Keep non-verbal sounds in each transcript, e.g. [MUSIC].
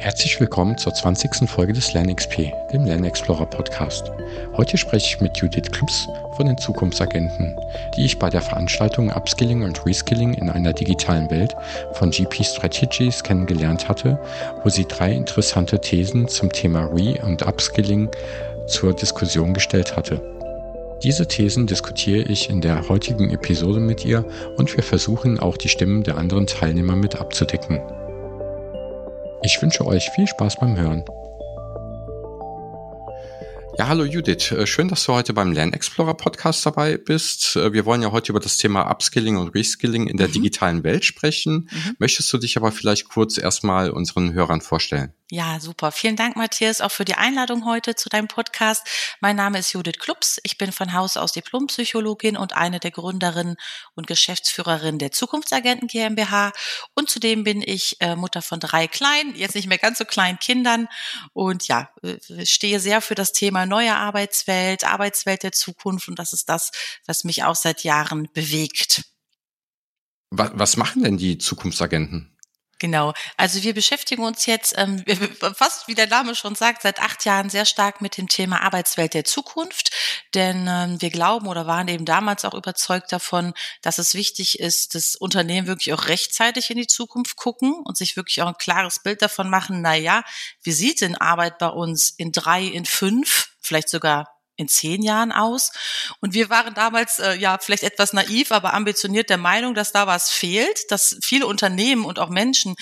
Herzlich willkommen zur 20. Folge des LernXP, dem LernExplorer Podcast. Heute spreche ich mit Judith Klups von den Zukunftsagenten, die ich bei der Veranstaltung Upskilling und Reskilling in einer digitalen Welt von GP Strategies kennengelernt hatte, wo sie drei interessante Thesen zum Thema Re- und Upskilling zur Diskussion gestellt hatte. Diese Thesen diskutiere ich in der heutigen Episode mit ihr und wir versuchen auch die Stimmen der anderen Teilnehmer mit abzudecken. Ich wünsche euch viel Spaß beim Hören. Ja, hallo Judith. Äh, schön, dass du heute beim Lernexplorer Podcast dabei bist. Äh, wir wollen ja heute über das Thema Upskilling und Reskilling in der mhm. digitalen Welt sprechen. Mhm. Möchtest du dich aber vielleicht kurz erstmal unseren Hörern vorstellen? Ja, super. Vielen Dank, Matthias, auch für die Einladung heute zu deinem Podcast. Mein Name ist Judith Klups. Ich bin von Haus aus Diplompsychologin und eine der Gründerinnen und Geschäftsführerin der Zukunftsagenten GmbH. Und zudem bin ich äh, Mutter von drei kleinen, jetzt nicht mehr ganz so kleinen Kindern. Und ja, äh, stehe sehr für das Thema neue Arbeitswelt, Arbeitswelt der Zukunft. Und das ist das, was mich auch seit Jahren bewegt. Was machen denn die Zukunftsagenten? Genau. Also wir beschäftigen uns jetzt, ähm, [LAUGHS] fast wie der Name schon sagt, seit acht Jahren sehr stark mit dem Thema Arbeitswelt der Zukunft. Denn ähm, wir glauben oder waren eben damals auch überzeugt davon, dass es wichtig ist, dass Unternehmen wirklich auch rechtzeitig in die Zukunft gucken und sich wirklich auch ein klares Bild davon machen, na ja, wie sieht denn Arbeit bei uns in drei, in fünf, vielleicht sogar in zehn Jahren aus. Und wir waren damals äh, ja vielleicht etwas naiv, aber ambitioniert der Meinung, dass da was fehlt, dass viele Unternehmen und auch Menschen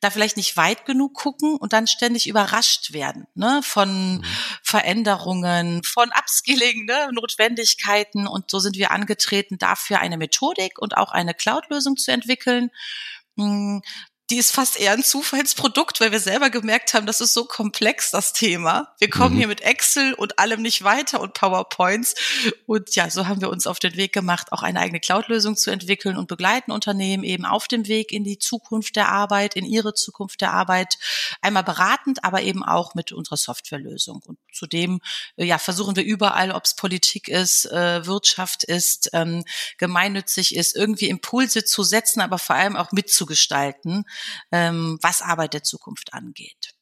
da vielleicht nicht weit genug gucken und dann ständig überrascht werden ne, von mhm. Veränderungen, von Upskilling, ne, Notwendigkeiten. Und so sind wir angetreten, dafür eine Methodik und auch eine Cloud-Lösung zu entwickeln hm, die ist fast eher ein Zufallsprodukt, weil wir selber gemerkt haben, das ist so komplex, das Thema. Wir kommen mhm. hier mit Excel und allem nicht weiter und PowerPoints. Und ja, so haben wir uns auf den Weg gemacht, auch eine eigene Cloud-Lösung zu entwickeln und begleiten Unternehmen eben auf dem Weg in die Zukunft der Arbeit, in ihre Zukunft der Arbeit. Einmal beratend, aber eben auch mit unserer Softwarelösung. Und zudem, äh, ja, versuchen wir überall, ob es Politik ist, äh, Wirtschaft ist, ähm, gemeinnützig ist, irgendwie Impulse zu setzen, aber vor allem auch mitzugestalten ähm, was Arbeit der Zukunft angeht.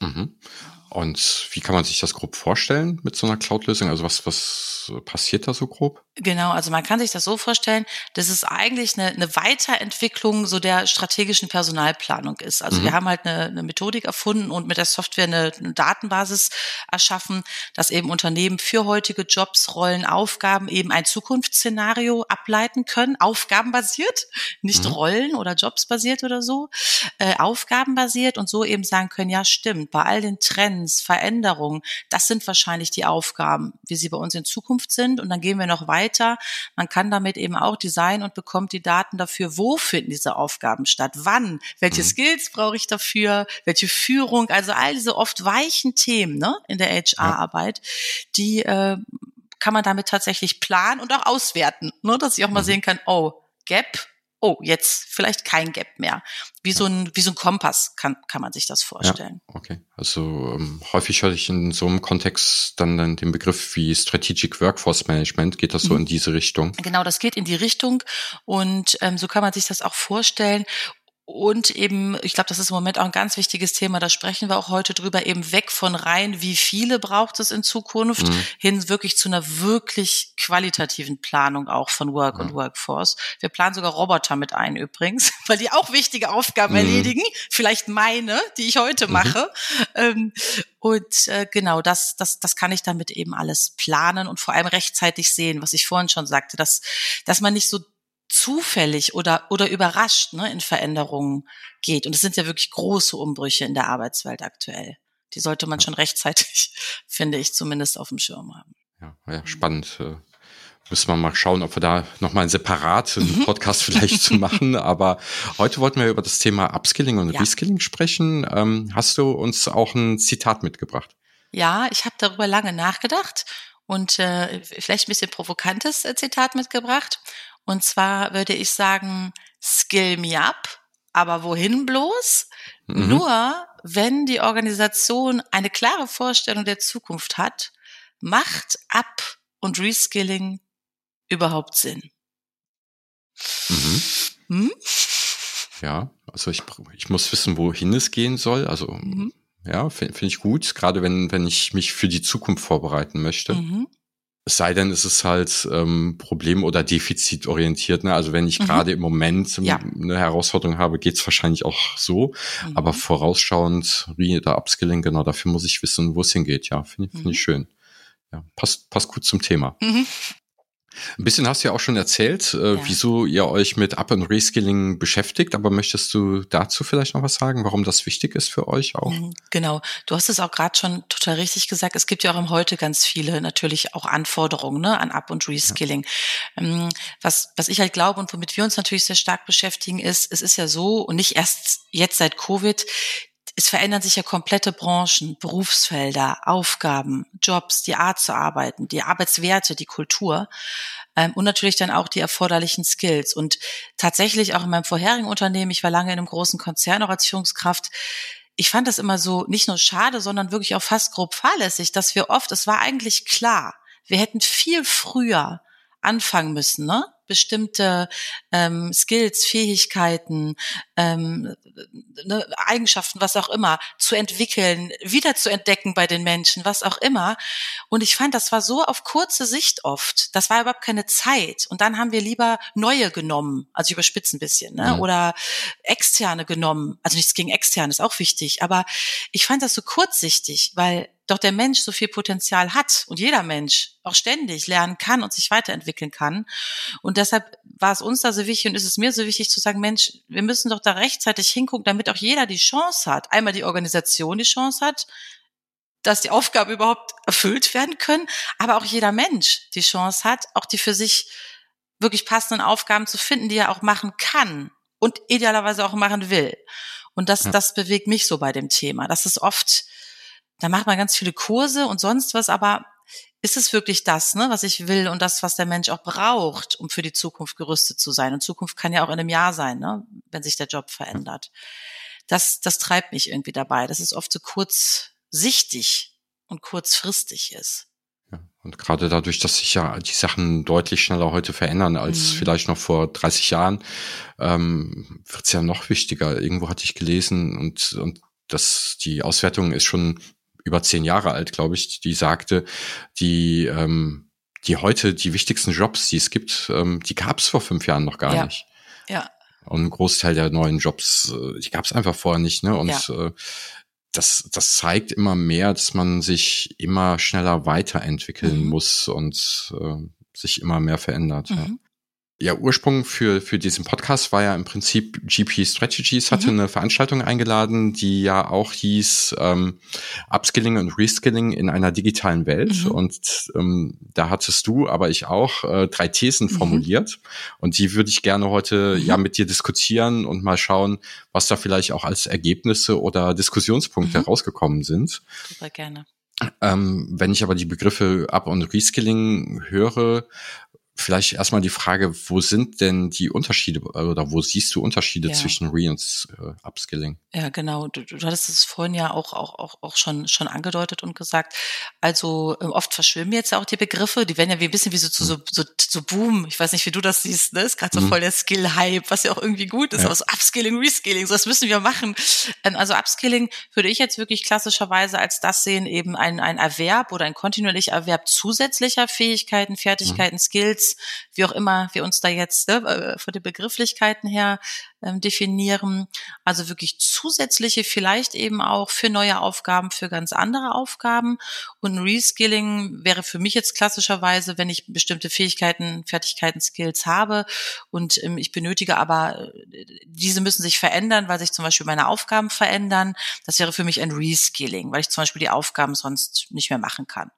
Mhm. Und wie kann man sich das grob vorstellen mit so einer Cloud-Lösung? Also was, was passiert da so grob? Genau, also man kann sich das so vorstellen, dass es eigentlich eine, eine Weiterentwicklung so der strategischen Personalplanung ist. Also mhm. wir haben halt eine, eine, Methodik erfunden und mit der Software eine, eine, Datenbasis erschaffen, dass eben Unternehmen für heutige Jobs, Rollen, Aufgaben eben ein Zukunftsszenario ableiten können, aufgabenbasiert, nicht mhm. Rollen oder Jobs basiert oder so, äh, aufgabenbasiert und so eben sagen können, ja stimmt, bei all den Trends Trends, Veränderungen, das sind wahrscheinlich die Aufgaben, wie sie bei uns in Zukunft sind. Und dann gehen wir noch weiter. Man kann damit eben auch designen und bekommt die Daten dafür, wo finden diese Aufgaben statt, wann, welche mhm. Skills brauche ich dafür, welche Führung, also all diese oft weichen Themen ne, in der HR-Arbeit, die äh, kann man damit tatsächlich planen und auch auswerten, ne, dass ich auch mal mhm. sehen kann, oh, Gap, oh, jetzt vielleicht kein Gap mehr. Wie so ein, wie so ein Kompass kann, kann man sich das vorstellen. Ja, okay. Also ähm, häufig höre ich in so einem Kontext dann, dann den Begriff wie Strategic Workforce Management. Geht das so mhm. in diese Richtung? Genau, das geht in die Richtung und ähm, so kann man sich das auch vorstellen. Und eben, ich glaube, das ist im Moment auch ein ganz wichtiges Thema, da sprechen wir auch heute drüber, eben weg von rein, wie viele braucht es in Zukunft, mhm. hin wirklich zu einer wirklich qualitativen Planung auch von Work mhm. und Workforce. Wir planen sogar Roboter mit ein übrigens, [LAUGHS] weil die auch wichtige Aufgaben mhm. erledigen, vielleicht meine, die ich heute mhm. mache. Ähm, und äh, genau, das, das, das kann ich damit eben alles planen und vor allem rechtzeitig sehen, was ich vorhin schon sagte, dass, dass man nicht so zufällig oder, oder überrascht ne, in Veränderungen geht. Und es sind ja wirklich große Umbrüche in der Arbeitswelt aktuell. Die sollte man schon rechtzeitig, [LAUGHS] finde ich, zumindest auf dem Schirm haben. Ja, ja spannend. Äh, müssen wir mal schauen, ob wir da nochmal einen separaten mhm. Podcast vielleicht zu machen. [LAUGHS] Aber heute wollten wir über das Thema Upskilling und ja. Reskilling sprechen. Ähm, hast du uns auch ein Zitat mitgebracht? Ja, ich habe darüber lange nachgedacht und äh, vielleicht ein bisschen provokantes äh, Zitat mitgebracht. Und zwar würde ich sagen, skill me up, aber wohin bloß? Mhm. Nur wenn die Organisation eine klare Vorstellung der Zukunft hat, macht Up und Reskilling überhaupt Sinn. Mhm. Hm? Ja, also ich, ich muss wissen, wohin es gehen soll. Also mhm. ja, finde find ich gut, gerade wenn, wenn ich mich für die Zukunft vorbereiten möchte. Mhm. Es sei denn, es ist halt ähm, problem- oder defizitorientiert. Ne? Also wenn ich mhm. gerade im Moment ja. eine Herausforderung habe, geht's wahrscheinlich auch so. Mhm. Aber vorausschauend, oder Upskilling, genau, dafür muss ich wissen, wo es hingeht. Ja, finde find ich mhm. schön. Ja, passt, passt gut zum Thema. Mhm. Ein bisschen hast du ja auch schon erzählt, äh, ja. wieso ihr euch mit Up- und Reskilling beschäftigt, aber möchtest du dazu vielleicht noch was sagen, warum das wichtig ist für euch auch? Mhm, genau, du hast es auch gerade schon total richtig gesagt. Es gibt ja auch im Heute ganz viele natürlich auch Anforderungen ne, an Up- und Reskilling. Ja. Ähm, was, was ich halt glaube und womit wir uns natürlich sehr stark beschäftigen, ist, es ist ja so und nicht erst jetzt seit Covid, es verändern sich ja komplette Branchen, Berufsfelder, Aufgaben, Jobs, die Art zu arbeiten, die Arbeitswerte, die Kultur ähm, und natürlich dann auch die erforderlichen Skills. Und tatsächlich auch in meinem vorherigen Unternehmen, ich war lange in einem großen Konzern auch als Führungskraft, ich fand das immer so nicht nur schade, sondern wirklich auch fast grob fahrlässig, dass wir oft, es war eigentlich klar, wir hätten viel früher anfangen müssen, ne? Bestimmte ähm, Skills, Fähigkeiten, ähm, ne, Eigenschaften, was auch immer, zu entwickeln, wieder zu entdecken bei den Menschen, was auch immer. Und ich fand, das war so auf kurze Sicht oft. Das war überhaupt keine Zeit. Und dann haben wir lieber neue genommen, also ich überspitze ein bisschen, ne? Mhm. oder externe genommen. Also nichts gegen externe ist auch wichtig, aber ich fand das so kurzsichtig, weil doch der Mensch so viel Potenzial hat und jeder Mensch auch ständig lernen kann und sich weiterentwickeln kann. Und deshalb war es uns da so wichtig und ist es mir so wichtig zu sagen, Mensch, wir müssen doch da rechtzeitig hingucken, damit auch jeder die Chance hat, einmal die Organisation die Chance hat, dass die Aufgaben überhaupt erfüllt werden können, aber auch jeder Mensch die Chance hat, auch die für sich wirklich passenden Aufgaben zu finden, die er auch machen kann und idealerweise auch machen will. Und das, ja. das bewegt mich so bei dem Thema. Das ist oft da macht man ganz viele Kurse und sonst was, aber ist es wirklich das, ne, was ich will und das, was der Mensch auch braucht, um für die Zukunft gerüstet zu sein? Und Zukunft kann ja auch in einem Jahr sein, ne, wenn sich der Job verändert. Das, das treibt mich irgendwie dabei, dass es oft so kurzsichtig und kurzfristig ist. Ja, und gerade dadurch, dass sich ja die Sachen deutlich schneller heute verändern als mhm. vielleicht noch vor 30 Jahren, ähm, wird es ja noch wichtiger. Irgendwo hatte ich gelesen und, und das, die Auswertung ist schon über zehn Jahre alt, glaube ich, die sagte, die, ähm, die heute die wichtigsten Jobs, die es gibt, ähm, die gab es vor fünf Jahren noch gar ja. nicht. Ja. Und ein Großteil der neuen Jobs, äh, die gab es einfach vorher nicht, ne? Und ja. äh, das, das zeigt immer mehr, dass man sich immer schneller weiterentwickeln mhm. muss und äh, sich immer mehr verändert. Mhm. Ja. Ja, Ursprung für, für diesen Podcast war ja im Prinzip GP Strategies hatte mhm. eine Veranstaltung eingeladen, die ja auch hieß ähm, Upskilling und Reskilling in einer digitalen Welt. Mhm. Und ähm, da hattest du, aber ich auch, äh, drei Thesen mhm. formuliert. Und die würde ich gerne heute mhm. ja mit dir diskutieren und mal schauen, was da vielleicht auch als Ergebnisse oder Diskussionspunkte mhm. rausgekommen sind. Super gerne. Ähm, wenn ich aber die Begriffe Up- und Reskilling höre, vielleicht erstmal die Frage, wo sind denn die Unterschiede oder wo siehst du Unterschiede ja. zwischen Re- und äh, Upskilling? Ja, genau. Du, du hattest es vorhin ja auch, auch, auch, auch schon, schon angedeutet und gesagt. Also ähm, oft verschwimmen jetzt auch die Begriffe, die werden ja wie ein bisschen wie so zu so, so, so Boom. Ich weiß nicht, wie du das siehst, ne? Ist gerade so mhm. voll der Skill-Hype, was ja auch irgendwie gut ist, ja. aber so Upskilling, Reskilling, so das müssen wir machen. Ähm, also Upskilling würde ich jetzt wirklich klassischerweise als das sehen, eben ein, ein Erwerb oder ein kontinuierlicher Erwerb zusätzlicher Fähigkeiten, Fertigkeiten, mhm. Skills, wie auch immer wir uns da jetzt ne, äh, von den Begrifflichkeiten her ähm, definieren. Also wirklich zusätzliche, vielleicht eben auch für neue Aufgaben, für ganz andere Aufgaben. Und Reskilling wäre für mich jetzt klassischerweise, wenn ich bestimmte Fähigkeiten, Fertigkeiten, Skills habe und ähm, ich benötige aber, äh, diese müssen sich verändern, weil sich zum Beispiel meine Aufgaben verändern. Das wäre für mich ein Reskilling, weil ich zum Beispiel die Aufgaben sonst nicht mehr machen kann.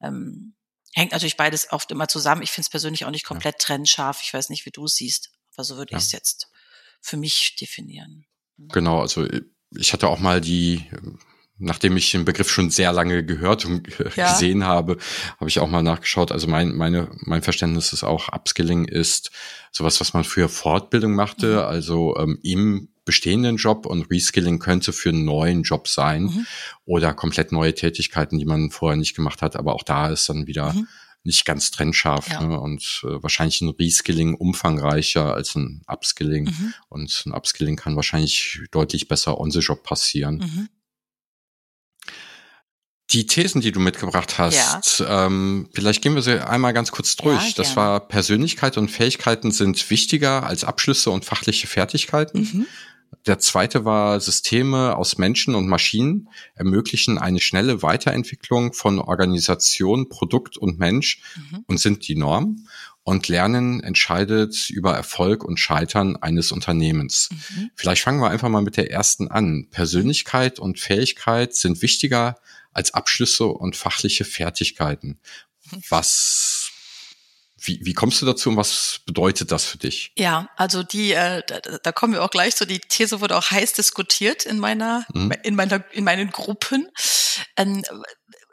Ähm, hängt natürlich beides oft immer zusammen. Ich finde es persönlich auch nicht komplett ja. trennscharf. Ich weiß nicht, wie du es siehst, aber so würde ja. ich es jetzt für mich definieren. Mhm. Genau, also äh, ich hatte auch mal die, nachdem ich den Begriff schon sehr lange gehört und [LAUGHS] ja. gesehen habe, habe ich auch mal nachgeschaut. Also mein, meine, mein Verständnis ist auch, Upskilling ist sowas, was man für Fortbildung machte, mhm. also ähm, im bestehenden Job und Reskilling könnte für einen neuen Job sein mhm. oder komplett neue Tätigkeiten, die man vorher nicht gemacht hat. Aber auch da ist dann wieder mhm nicht ganz trennscharf ja. ne? und äh, wahrscheinlich ein Reskilling umfangreicher als ein Upskilling mhm. und ein Upskilling kann wahrscheinlich deutlich besser on the job passieren. Mhm. Die Thesen, die du mitgebracht hast, ja. ähm, vielleicht gehen wir sie einmal ganz kurz durch. Ja, das war Persönlichkeit und Fähigkeiten sind wichtiger als Abschlüsse und fachliche Fertigkeiten. Mhm. Der zweite war, Systeme aus Menschen und Maschinen ermöglichen eine schnelle Weiterentwicklung von Organisation, Produkt und Mensch mhm. und sind die Norm. Und Lernen entscheidet über Erfolg und Scheitern eines Unternehmens. Mhm. Vielleicht fangen wir einfach mal mit der ersten an. Persönlichkeit und Fähigkeit sind wichtiger als Abschlüsse und fachliche Fertigkeiten. [LAUGHS] Was wie, wie kommst du dazu und was bedeutet das für dich? Ja, also die, äh, da, da kommen wir auch gleich zu. Die These wurde auch heiß diskutiert in meiner, mhm. in meiner, in meinen Gruppen. Ähm,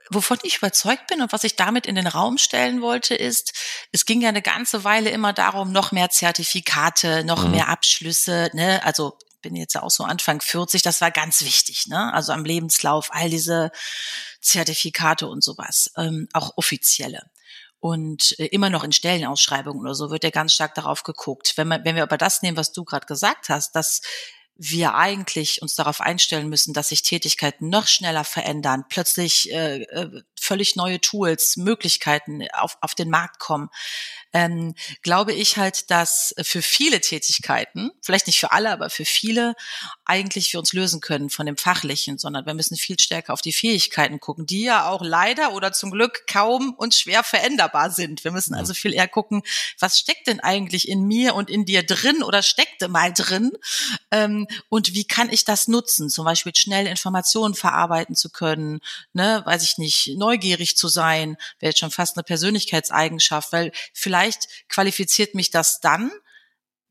wovon ich überzeugt bin und was ich damit in den Raum stellen wollte, ist, es ging ja eine ganze Weile immer darum, noch mehr Zertifikate, noch mhm. mehr Abschlüsse, ne, also bin jetzt auch so Anfang 40, das war ganz wichtig, ne? Also am Lebenslauf, all diese Zertifikate und sowas, ähm, auch offizielle und äh, immer noch in Stellenausschreibungen oder so wird ja ganz stark darauf geguckt. Wenn, man, wenn wir aber das nehmen, was du gerade gesagt hast, dass wir eigentlich uns darauf einstellen müssen, dass sich Tätigkeiten noch schneller verändern, plötzlich äh, äh völlig neue Tools, Möglichkeiten auf, auf den Markt kommen, ähm, glaube ich halt, dass für viele Tätigkeiten, vielleicht nicht für alle, aber für viele, eigentlich wir uns lösen können von dem Fachlichen, sondern wir müssen viel stärker auf die Fähigkeiten gucken, die ja auch leider oder zum Glück kaum und schwer veränderbar sind. Wir müssen also viel eher gucken, was steckt denn eigentlich in mir und in dir drin oder steckte mal drin ähm, und wie kann ich das nutzen? Zum Beispiel schnell Informationen verarbeiten zu können, ne, weiß ich nicht, neugierig zu sein, wäre jetzt schon fast eine Persönlichkeitseigenschaft, weil vielleicht vielleicht qualifiziert mich das dann,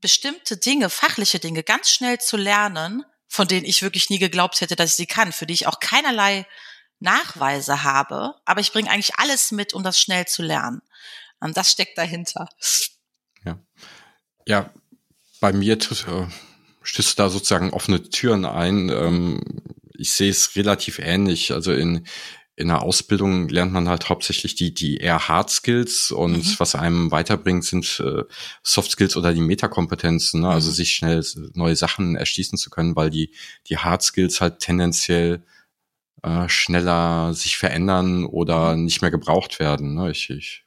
bestimmte Dinge, fachliche Dinge ganz schnell zu lernen, von denen ich wirklich nie geglaubt hätte, dass ich sie kann, für die ich auch keinerlei Nachweise habe, aber ich bringe eigentlich alles mit, um das schnell zu lernen. Und das steckt dahinter. Ja, ja bei mir äh, stößt da sozusagen offene Türen ein. Ähm, ich sehe es relativ ähnlich. Also in, in der Ausbildung lernt man halt hauptsächlich die, die eher Hard Skills und mhm. was einem weiterbringt, sind äh, Soft Skills oder die Metakompetenzen, ne? also mhm. sich schnell neue Sachen erschließen zu können, weil die, die Hard Skills halt tendenziell äh, schneller sich verändern oder mhm. nicht mehr gebraucht werden. Ne? Ich, ich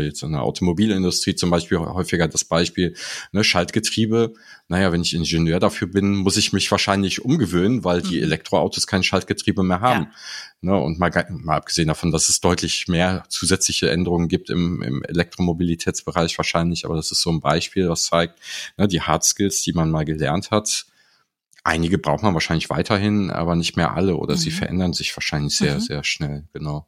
jetzt in der Automobilindustrie zum Beispiel häufiger das Beispiel, ne, Schaltgetriebe. Naja, wenn ich Ingenieur dafür bin, muss ich mich wahrscheinlich umgewöhnen, weil die mhm. Elektroautos kein Schaltgetriebe mehr haben. Ja. Ne, und mal, mal abgesehen davon, dass es deutlich mehr zusätzliche Änderungen gibt im, im Elektromobilitätsbereich wahrscheinlich, aber das ist so ein Beispiel, was zeigt, ne, die Hard Skills, die man mal gelernt hat, Einige braucht man wahrscheinlich weiterhin, aber nicht mehr alle oder mhm. sie verändern sich wahrscheinlich sehr, mhm. sehr schnell, genau.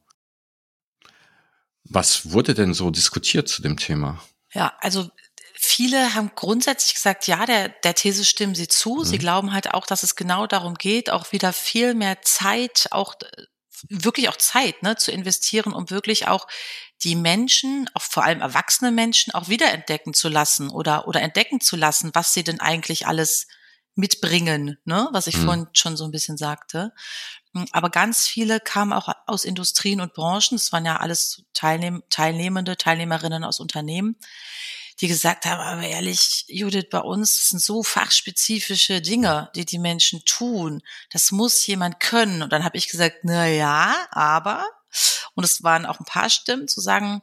Was wurde denn so diskutiert zu dem Thema? Ja, also viele haben grundsätzlich gesagt, ja, der, der These stimmen sie zu. Mhm. Sie glauben halt auch, dass es genau darum geht, auch wieder viel mehr Zeit, auch wirklich auch Zeit, ne, zu investieren, um wirklich auch die Menschen, auch vor allem erwachsene Menschen, auch wiederentdecken zu lassen oder, oder entdecken zu lassen, was sie denn eigentlich alles mitbringen, ne, was ich mhm. vorhin schon so ein bisschen sagte. Aber ganz viele kamen auch aus Industrien und Branchen. Es waren ja alles Teilnehm Teilnehmende, Teilnehmerinnen aus Unternehmen, die gesagt haben, aber ehrlich, Judith, bei uns sind so fachspezifische Dinge, die die Menschen tun. Das muss jemand können. Und dann habe ich gesagt, na ja, aber, und es waren auch ein paar Stimmen zu sagen,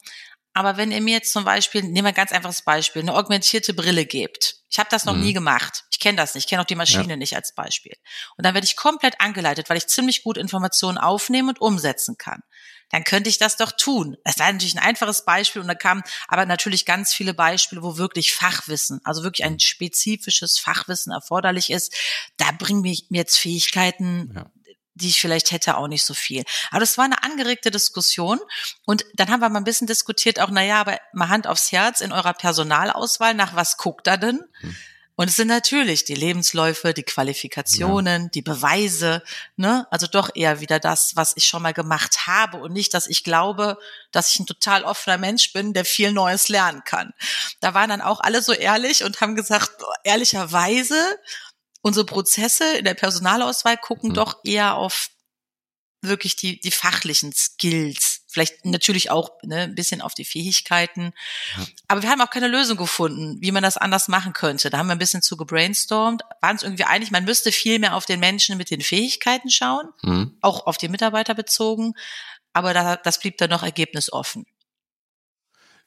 aber wenn ihr mir jetzt zum Beispiel, nehmen wir ein ganz einfaches Beispiel, eine augmentierte Brille gebt. Ich habe das noch mhm. nie gemacht. Ich kenne das nicht. Ich kenne auch die Maschine ja. nicht als Beispiel. Und dann werde ich komplett angeleitet, weil ich ziemlich gut Informationen aufnehmen und umsetzen kann. Dann könnte ich das doch tun. Das war natürlich ein einfaches Beispiel und da kamen aber natürlich ganz viele Beispiele, wo wirklich Fachwissen, also wirklich ein spezifisches Fachwissen erforderlich ist. Da bringen mir jetzt Fähigkeiten, ja die ich vielleicht hätte, auch nicht so viel. Aber das war eine angeregte Diskussion. Und dann haben wir mal ein bisschen diskutiert, auch, naja, aber mal Hand aufs Herz in eurer Personalauswahl, nach was guckt er denn? Hm. Und es sind natürlich die Lebensläufe, die Qualifikationen, ja. die Beweise, ne? Also doch eher wieder das, was ich schon mal gemacht habe und nicht, dass ich glaube, dass ich ein total offener Mensch bin, der viel Neues lernen kann. Da waren dann auch alle so ehrlich und haben gesagt, ehrlicherweise unsere Prozesse in der Personalauswahl gucken mhm. doch eher auf wirklich die, die fachlichen Skills, Vielleicht natürlich auch ne, ein bisschen auf die Fähigkeiten. Ja. Aber wir haben auch keine Lösung gefunden, wie man das anders machen könnte. Da haben wir ein bisschen zu gebrainstormt, waren uns irgendwie einig, man müsste viel mehr auf den Menschen mit den Fähigkeiten schauen, mhm. auch auf die Mitarbeiter bezogen. Aber da, das blieb dann noch ergebnisoffen.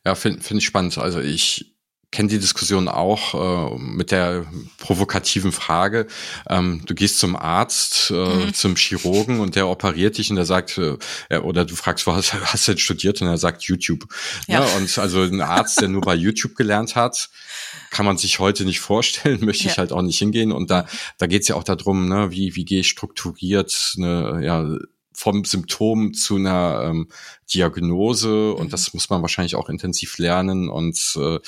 Ja, finde find ich spannend. Also ich kenne die Diskussion auch äh, mit der provokativen Frage. Ähm, du gehst zum Arzt, äh, mhm. zum Chirurgen und der operiert dich und der sagt, äh, oder du fragst, wo hast, [LAUGHS] hast du denn studiert? Und er sagt YouTube. Ja. ja. und also ein Arzt, der nur bei YouTube gelernt hat, kann man sich heute nicht vorstellen, [LAUGHS] möchte ja. ich halt auch nicht hingehen. Und da, da geht's ja auch darum, ne, wie, wie gehe ich strukturiert eine, ja, vom Symptom zu einer ähm, Diagnose und mhm. das muss man wahrscheinlich auch intensiv lernen und äh,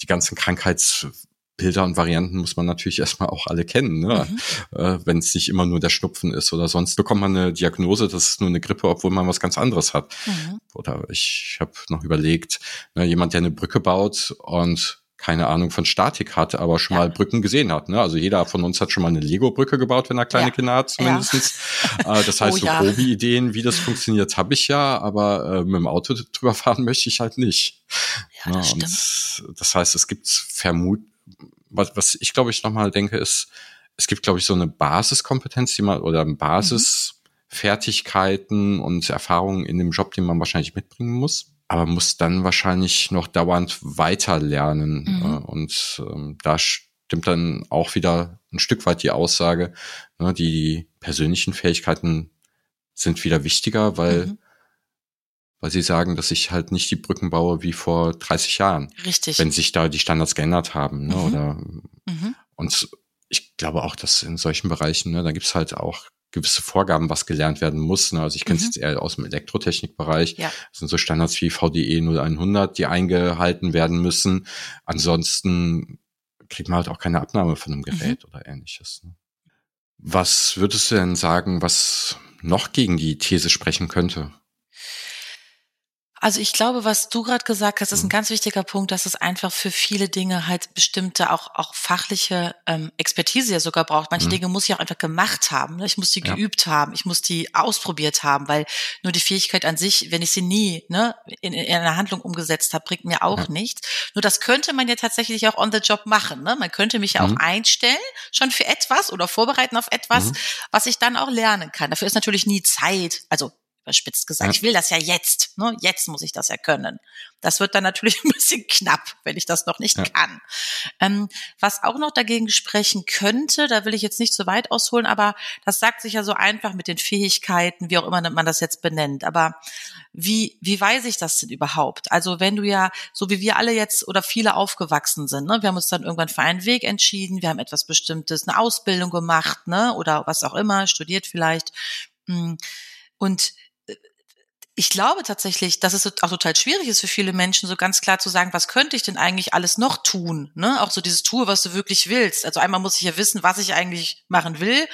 die ganzen Krankheitsbilder und Varianten muss man natürlich [LAUGHS] erstmal auch alle kennen, ne? Mhm. Äh, wenn es nicht immer nur der Schnupfen ist oder sonst bekommt man eine Diagnose, das ist nur eine Grippe, obwohl man was ganz anderes hat. Mhm. Oder ich habe noch überlegt, ne, jemand, der eine Brücke baut und keine Ahnung von Statik hat, aber schon ja. mal Brücken gesehen hat. Ne? Also jeder von uns hat schon mal eine Lego-Brücke gebaut, wenn er kleine ja. Kinder hat, zumindestens. Ja. [LAUGHS] Äh, das heißt, oh, so grobe Ideen, wie das funktioniert, habe ich ja, aber äh, mit dem Auto drüber fahren [LAUGHS] möchte ich halt nicht. Ja, das, ne? Und das heißt, es gibt Vermut, was, was ich glaube ich nochmal denke, ist, es gibt, glaube ich, so eine Basiskompetenz, die man oder Basisfertigkeiten mhm. und Erfahrungen in dem Job, den man wahrscheinlich mitbringen muss aber muss dann wahrscheinlich noch dauernd weiter lernen. Mhm. Äh, und ähm, da stimmt dann auch wieder ein Stück weit die Aussage, ne, die persönlichen Fähigkeiten sind wieder wichtiger, weil mhm. weil sie sagen, dass ich halt nicht die Brücken baue wie vor 30 Jahren. Richtig. Wenn sich da die Standards geändert haben. Ne, mhm. Oder mhm. und ich glaube auch, dass in solchen Bereichen, ne, da gibt's halt auch gewisse Vorgaben, was gelernt werden muss. Ne? Also ich kenne es mhm. jetzt eher aus dem Elektrotechnikbereich. Ja. Das sind so Standards wie VDE 0100, die eingehalten werden müssen. Ansonsten kriegt man halt auch keine Abnahme von einem Gerät mhm. oder ähnliches. Ne? Was würdest du denn sagen, was noch gegen die These sprechen könnte? Also ich glaube, was du gerade gesagt hast, ist ein mhm. ganz wichtiger Punkt, dass es einfach für viele Dinge halt bestimmte auch auch fachliche ähm, Expertise ja sogar braucht. Manche mhm. Dinge muss ich auch einfach gemacht haben. Ne? Ich muss die ja. geübt haben, ich muss die ausprobiert haben, weil nur die Fähigkeit an sich, wenn ich sie nie ne, in, in einer Handlung umgesetzt habe, bringt mir auch ja. nichts. Nur das könnte man ja tatsächlich auch on the job machen. Ne? Man könnte mich ja mhm. auch einstellen schon für etwas oder vorbereiten auf etwas, mhm. was ich dann auch lernen kann. Dafür ist natürlich nie Zeit. Also überspitzt gesagt. Ja. Ich will das ja jetzt. Ne? Jetzt muss ich das ja können. Das wird dann natürlich [LAUGHS] ein bisschen knapp, wenn ich das noch nicht ja. kann. Ähm, was auch noch dagegen sprechen könnte, da will ich jetzt nicht so weit ausholen, aber das sagt sich ja so einfach mit den Fähigkeiten, wie auch immer man das jetzt benennt. Aber wie, wie weiß ich das denn überhaupt? Also wenn du ja, so wie wir alle jetzt oder viele aufgewachsen sind, ne, wir haben uns dann irgendwann für einen Weg entschieden, wir haben etwas Bestimmtes, eine Ausbildung gemacht, ne, oder was auch immer, studiert vielleicht. Hm. Und ich glaube tatsächlich, dass es auch total schwierig ist für viele Menschen, so ganz klar zu sagen, was könnte ich denn eigentlich alles noch tun? Ne? Auch so dieses Tue, was du wirklich willst. Also einmal muss ich ja wissen, was ich eigentlich machen will.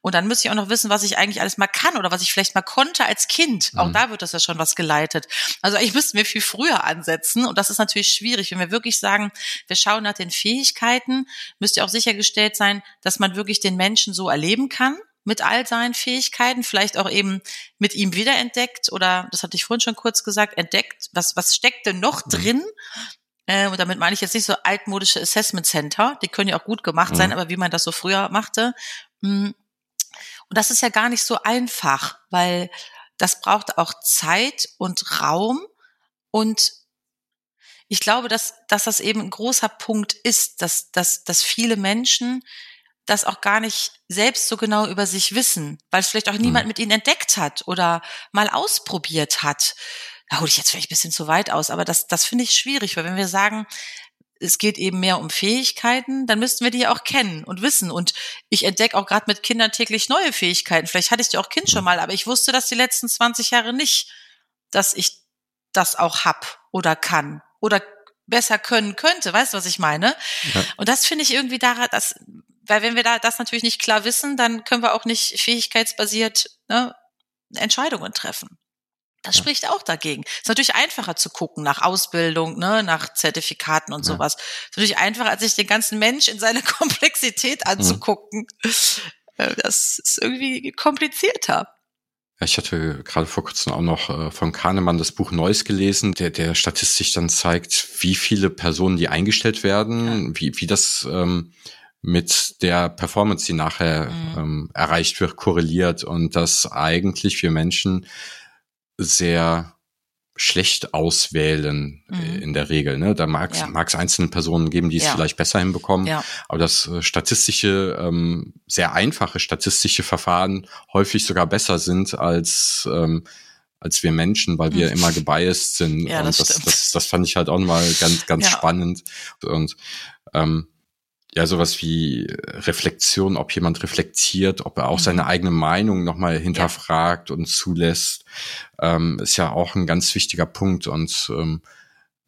Und dann müsste ich auch noch wissen, was ich eigentlich alles mal kann oder was ich vielleicht mal konnte als Kind. Mhm. Auch da wird das ja schon was geleitet. Also ich müsste mir viel früher ansetzen. Und das ist natürlich schwierig. Wenn wir wirklich sagen, wir schauen nach den Fähigkeiten, müsste auch sichergestellt sein, dass man wirklich den Menschen so erleben kann mit all seinen Fähigkeiten, vielleicht auch eben mit ihm wiederentdeckt oder, das hatte ich vorhin schon kurz gesagt, entdeckt, was, was steckt denn noch mhm. drin? Äh, und damit meine ich jetzt nicht so altmodische Assessment Center, die können ja auch gut gemacht sein, mhm. aber wie man das so früher machte. Hm. Und das ist ja gar nicht so einfach, weil das braucht auch Zeit und Raum und ich glaube, dass, dass das eben ein großer Punkt ist, dass, dass, dass viele Menschen das auch gar nicht selbst so genau über sich wissen, weil es vielleicht auch niemand mhm. mit ihnen entdeckt hat oder mal ausprobiert hat. Da hole ich jetzt vielleicht ein bisschen zu weit aus, aber das, das finde ich schwierig, weil wenn wir sagen, es geht eben mehr um Fähigkeiten, dann müssten wir die auch kennen und wissen. Und ich entdecke auch gerade mit Kindern täglich neue Fähigkeiten. Vielleicht hatte ich die auch Kind schon mal, aber ich wusste das die letzten 20 Jahre nicht, dass ich das auch hab oder kann oder besser können könnte. Weißt du, was ich meine? Ja. Und das finde ich irgendwie daran, dass weil wenn wir da das natürlich nicht klar wissen, dann können wir auch nicht fähigkeitsbasiert ne, Entscheidungen treffen. Das ja. spricht auch dagegen. Ist natürlich einfacher zu gucken nach Ausbildung, ne, nach Zertifikaten und ja. sowas. Ist natürlich einfacher, als sich den ganzen Mensch in seiner [LAUGHS] Komplexität anzugucken. Mhm. Das ist irgendwie komplizierter. Ich hatte gerade vor kurzem auch noch äh, von Kahnemann das Buch Neues gelesen, der, der statistisch dann zeigt, wie viele Personen, die eingestellt werden, ja. wie, wie das ähm, mit der Performance, die nachher mhm. ähm, erreicht wird, korreliert und dass eigentlich wir Menschen sehr schlecht auswählen äh, mhm. in der Regel. Ne? Da mag es ja. einzelne Personen geben, die es ja. vielleicht besser hinbekommen, ja. aber das äh, statistische, ähm, sehr einfache statistische Verfahren häufig sogar besser sind als ähm, als wir Menschen, weil wir mhm. immer gebiased sind. Ja, das, und das, das, das fand ich halt auch mal ganz, ganz spannend. Und ähm, ja, sowas wie Reflexion, ob jemand reflektiert, ob er auch mhm. seine eigene Meinung nochmal hinterfragt ja. und zulässt, ähm, ist ja auch ein ganz wichtiger Punkt. Und ähm,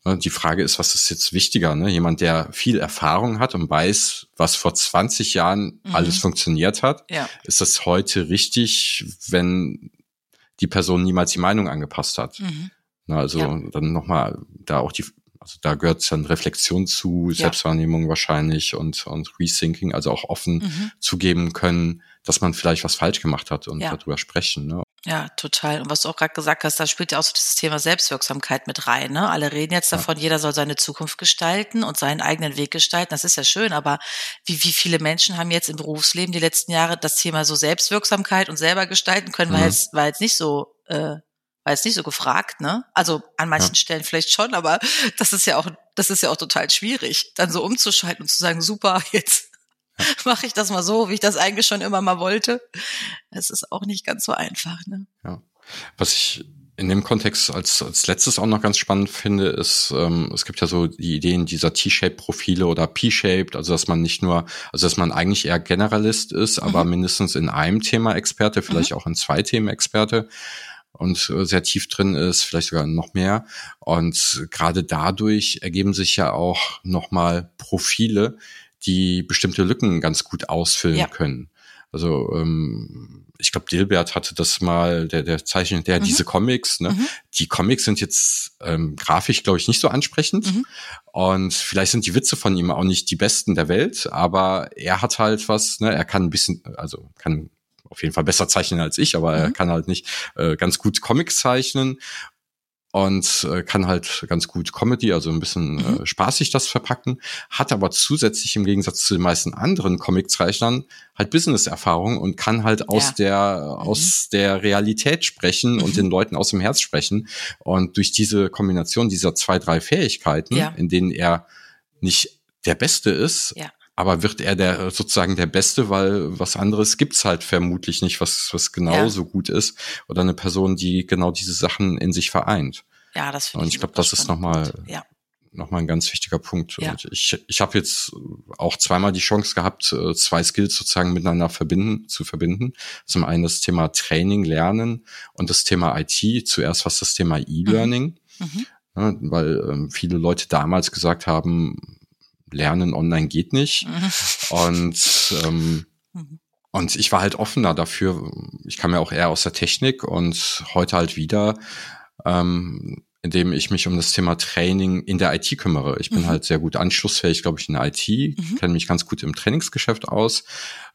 ne, die Frage ist, was ist jetzt wichtiger? Ne? Jemand, der viel Erfahrung hat und weiß, was vor 20 Jahren mhm. alles funktioniert hat, ja. ist das heute richtig, wenn die Person niemals die Meinung angepasst hat? Mhm. Na, also ja. dann nochmal da auch die also da gehört dann Reflexion zu, ja. Selbstwahrnehmung wahrscheinlich und, und Rethinking, also auch offen mhm. zugeben können, dass man vielleicht was falsch gemacht hat und ja. darüber sprechen. Ne? Ja, total. Und was du auch gerade gesagt hast, da spielt ja auch so dieses Thema Selbstwirksamkeit mit rein. Ne? Alle reden jetzt davon, ja. jeder soll seine Zukunft gestalten und seinen eigenen Weg gestalten. Das ist ja schön, aber wie, wie viele Menschen haben jetzt im Berufsleben die letzten Jahre das Thema so Selbstwirksamkeit und selber gestalten können, mhm. weil es war jetzt nicht so äh, war jetzt nicht so gefragt, ne? Also an manchen ja. Stellen vielleicht schon, aber [LAUGHS] das ist ja auch, das ist ja auch total schwierig, dann so umzuschalten und zu sagen, super, [LAUGHS] jetzt ja. [LAUGHS] mache ich das mal so, wie ich das eigentlich schon immer mal wollte. Es ist auch nicht ganz so einfach, ne? Ja. Was ich in dem Kontext als, als letztes auch noch ganz spannend finde, ist, ähm, es gibt ja so die Ideen dieser T-Shape-Profile oder P-Shaped, also dass man nicht nur, also dass man eigentlich eher Generalist ist, mhm. aber mindestens in einem Thema Experte, vielleicht mhm. auch in zwei Themen Experte und äh, sehr tief drin ist, vielleicht sogar noch mehr. Und gerade dadurch ergeben sich ja auch nochmal Profile, die bestimmte Lücken ganz gut ausfüllen ja. können. Also ähm, ich glaube, Dilbert hatte das mal, der, der zeichnet der mhm. diese Comics, ne? Mhm. Die Comics sind jetzt ähm, grafisch, glaube ich, nicht so ansprechend. Mhm. Und vielleicht sind die Witze von ihm auch nicht die besten der Welt, aber er hat halt was, ne, er kann ein bisschen, also kann auf jeden Fall besser zeichnen als ich, aber mhm. er kann halt nicht äh, ganz gut Comics zeichnen und äh, kann halt ganz gut Comedy, also ein bisschen mhm. äh, spaßig das verpacken, hat aber zusätzlich im Gegensatz zu den meisten anderen Comiczeichnern halt Business-Erfahrung und kann halt aus ja. der mhm. aus der Realität sprechen mhm. und den Leuten aus dem Herz sprechen und durch diese Kombination dieser zwei drei Fähigkeiten, ja. in denen er nicht der Beste ist, ja. Aber wird er der sozusagen der Beste, weil was anderes gibt's halt vermutlich nicht, was, was genauso ja. gut ist. Oder eine Person, die genau diese Sachen in sich vereint. Ja, das finde ich. Und ich glaube, das ist nochmal ja. noch ein ganz wichtiger Punkt. Ja. Und ich, ich habe jetzt auch zweimal die Chance gehabt, äh, zwei Skills sozusagen miteinander verbinden, zu verbinden. Zum einen das Thema Training, Lernen und das Thema IT. Zuerst was das Thema E-Learning. Mhm. Mhm. Ja, weil ähm, viele Leute damals gesagt haben, Lernen online geht nicht. Mhm. Und ähm, [LAUGHS] mhm. und ich war halt offener dafür. Ich kam ja auch eher aus der Technik und heute halt wieder, ähm, indem ich mich um das Thema Training in der IT kümmere. Ich bin mhm. halt sehr gut anschlussfähig, glaube ich, in der IT, mhm. kenne mich ganz gut im Trainingsgeschäft aus,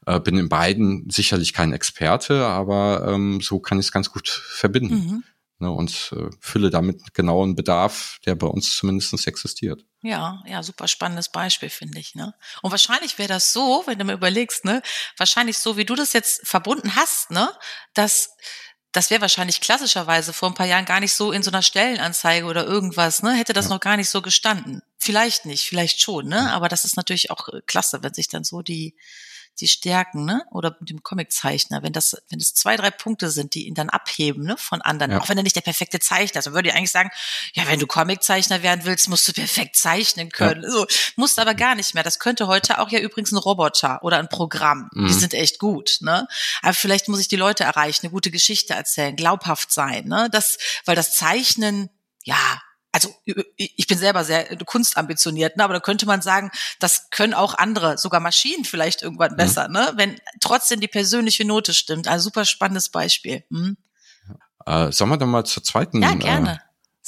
äh, bin in beiden sicherlich kein Experte, aber ähm, so kann ich es ganz gut verbinden. Mhm ne, und äh, fülle damit genau einen Bedarf, der bei uns zumindest existiert. Ja, ja, super spannendes Beispiel, finde ich. Ne? Und wahrscheinlich wäre das so, wenn du mir überlegst, ne, wahrscheinlich so, wie du das jetzt verbunden hast, ne, dass das wäre wahrscheinlich klassischerweise vor ein paar Jahren gar nicht so in so einer Stellenanzeige oder irgendwas, ne? Hätte das ja. noch gar nicht so gestanden. Vielleicht nicht, vielleicht schon, ne? Aber das ist natürlich auch äh, klasse, wenn sich dann so die, die Stärken, ne? Oder mit dem Comiczeichner, wenn das, wenn es zwei, drei Punkte sind, die ihn dann abheben, ne, von anderen, ja. auch wenn er nicht der perfekte Zeichner ist, dann würde ich eigentlich sagen, ja, wenn du Comiczeichner werden willst, musst du perfekt zeichnen können. Ja. So, musst aber gar nicht mehr. Das könnte heute auch ja übrigens ein Roboter oder ein Programm. Mhm. Die sind echt gut, ne? Aber vielleicht muss ich die Leute erreichen, eine gute Geschichte erzählen, glaubhaft sein, ne? Das, weil das Zeichnen, ja, also ich bin selber sehr kunstambitioniert, ne? aber da könnte man sagen, das können auch andere, sogar Maschinen vielleicht irgendwann mhm. besser, ne? wenn trotzdem die persönliche Note stimmt. Also super spannendes Beispiel. Mhm. Äh, sollen wir dann mal zur zweiten ja, gerne.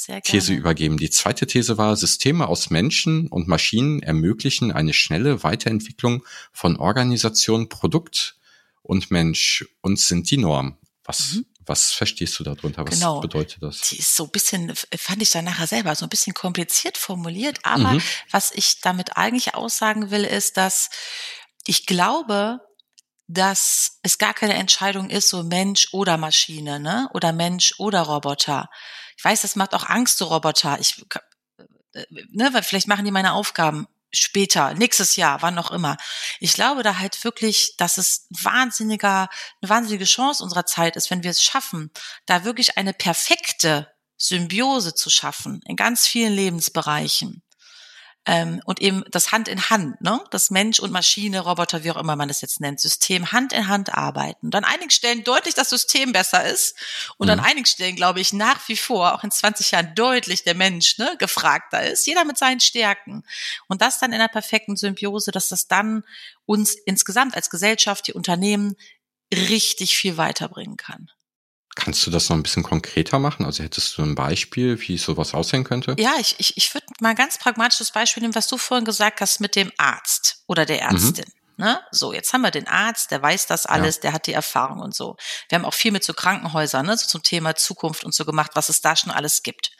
Äh, These übergeben? Die zweite These war, Systeme aus Menschen und Maschinen ermöglichen eine schnelle Weiterentwicklung von Organisation, Produkt und Mensch und sind die Norm. Was, mhm Was verstehst du darunter? Was genau. bedeutet das? Die ist so ein bisschen, fand ich dann nachher selber, so ein bisschen kompliziert formuliert. Aber mhm. was ich damit eigentlich aussagen will, ist, dass ich glaube, dass es gar keine Entscheidung ist, so Mensch oder Maschine, ne? Oder Mensch oder Roboter. Ich weiß, das macht auch Angst, so Roboter. Ich, äh, ne, weil vielleicht machen die meine Aufgaben später, nächstes Jahr, wann auch immer. Ich glaube da halt wirklich, dass es wahnsinniger, eine wahnsinnige Chance unserer Zeit ist, wenn wir es schaffen, da wirklich eine perfekte Symbiose zu schaffen in ganz vielen Lebensbereichen ähm, und eben das Hand in Hand, ne? das Mensch und Maschine, Roboter, wie auch immer man es jetzt nennt, System Hand in Hand arbeiten. Und an einigen Stellen deutlich das System besser ist und mhm. an einigen Stellen, glaube ich, nach wie vor, auch in 20 Jahren deutlich der Mensch ne, gefragter ist, jeder mit seinen Stärken. Und das dann in einer perfekten Symbiose, dass das dann uns insgesamt als Gesellschaft, die Unternehmen richtig viel weiterbringen kann. Kannst du das noch ein bisschen konkreter machen? Also hättest du ein Beispiel, wie sowas aussehen könnte? Ja, ich, ich, ich würde mal ein ganz pragmatisches Beispiel nehmen, was du vorhin gesagt hast mit dem Arzt oder der mhm. Ärztin. Mhm. Ne? So, jetzt haben wir den Arzt, der weiß das alles, ja. der hat die Erfahrung und so. Wir haben auch viel mit so Krankenhäusern, ne, so zum Thema Zukunft und so gemacht, was es da schon alles gibt.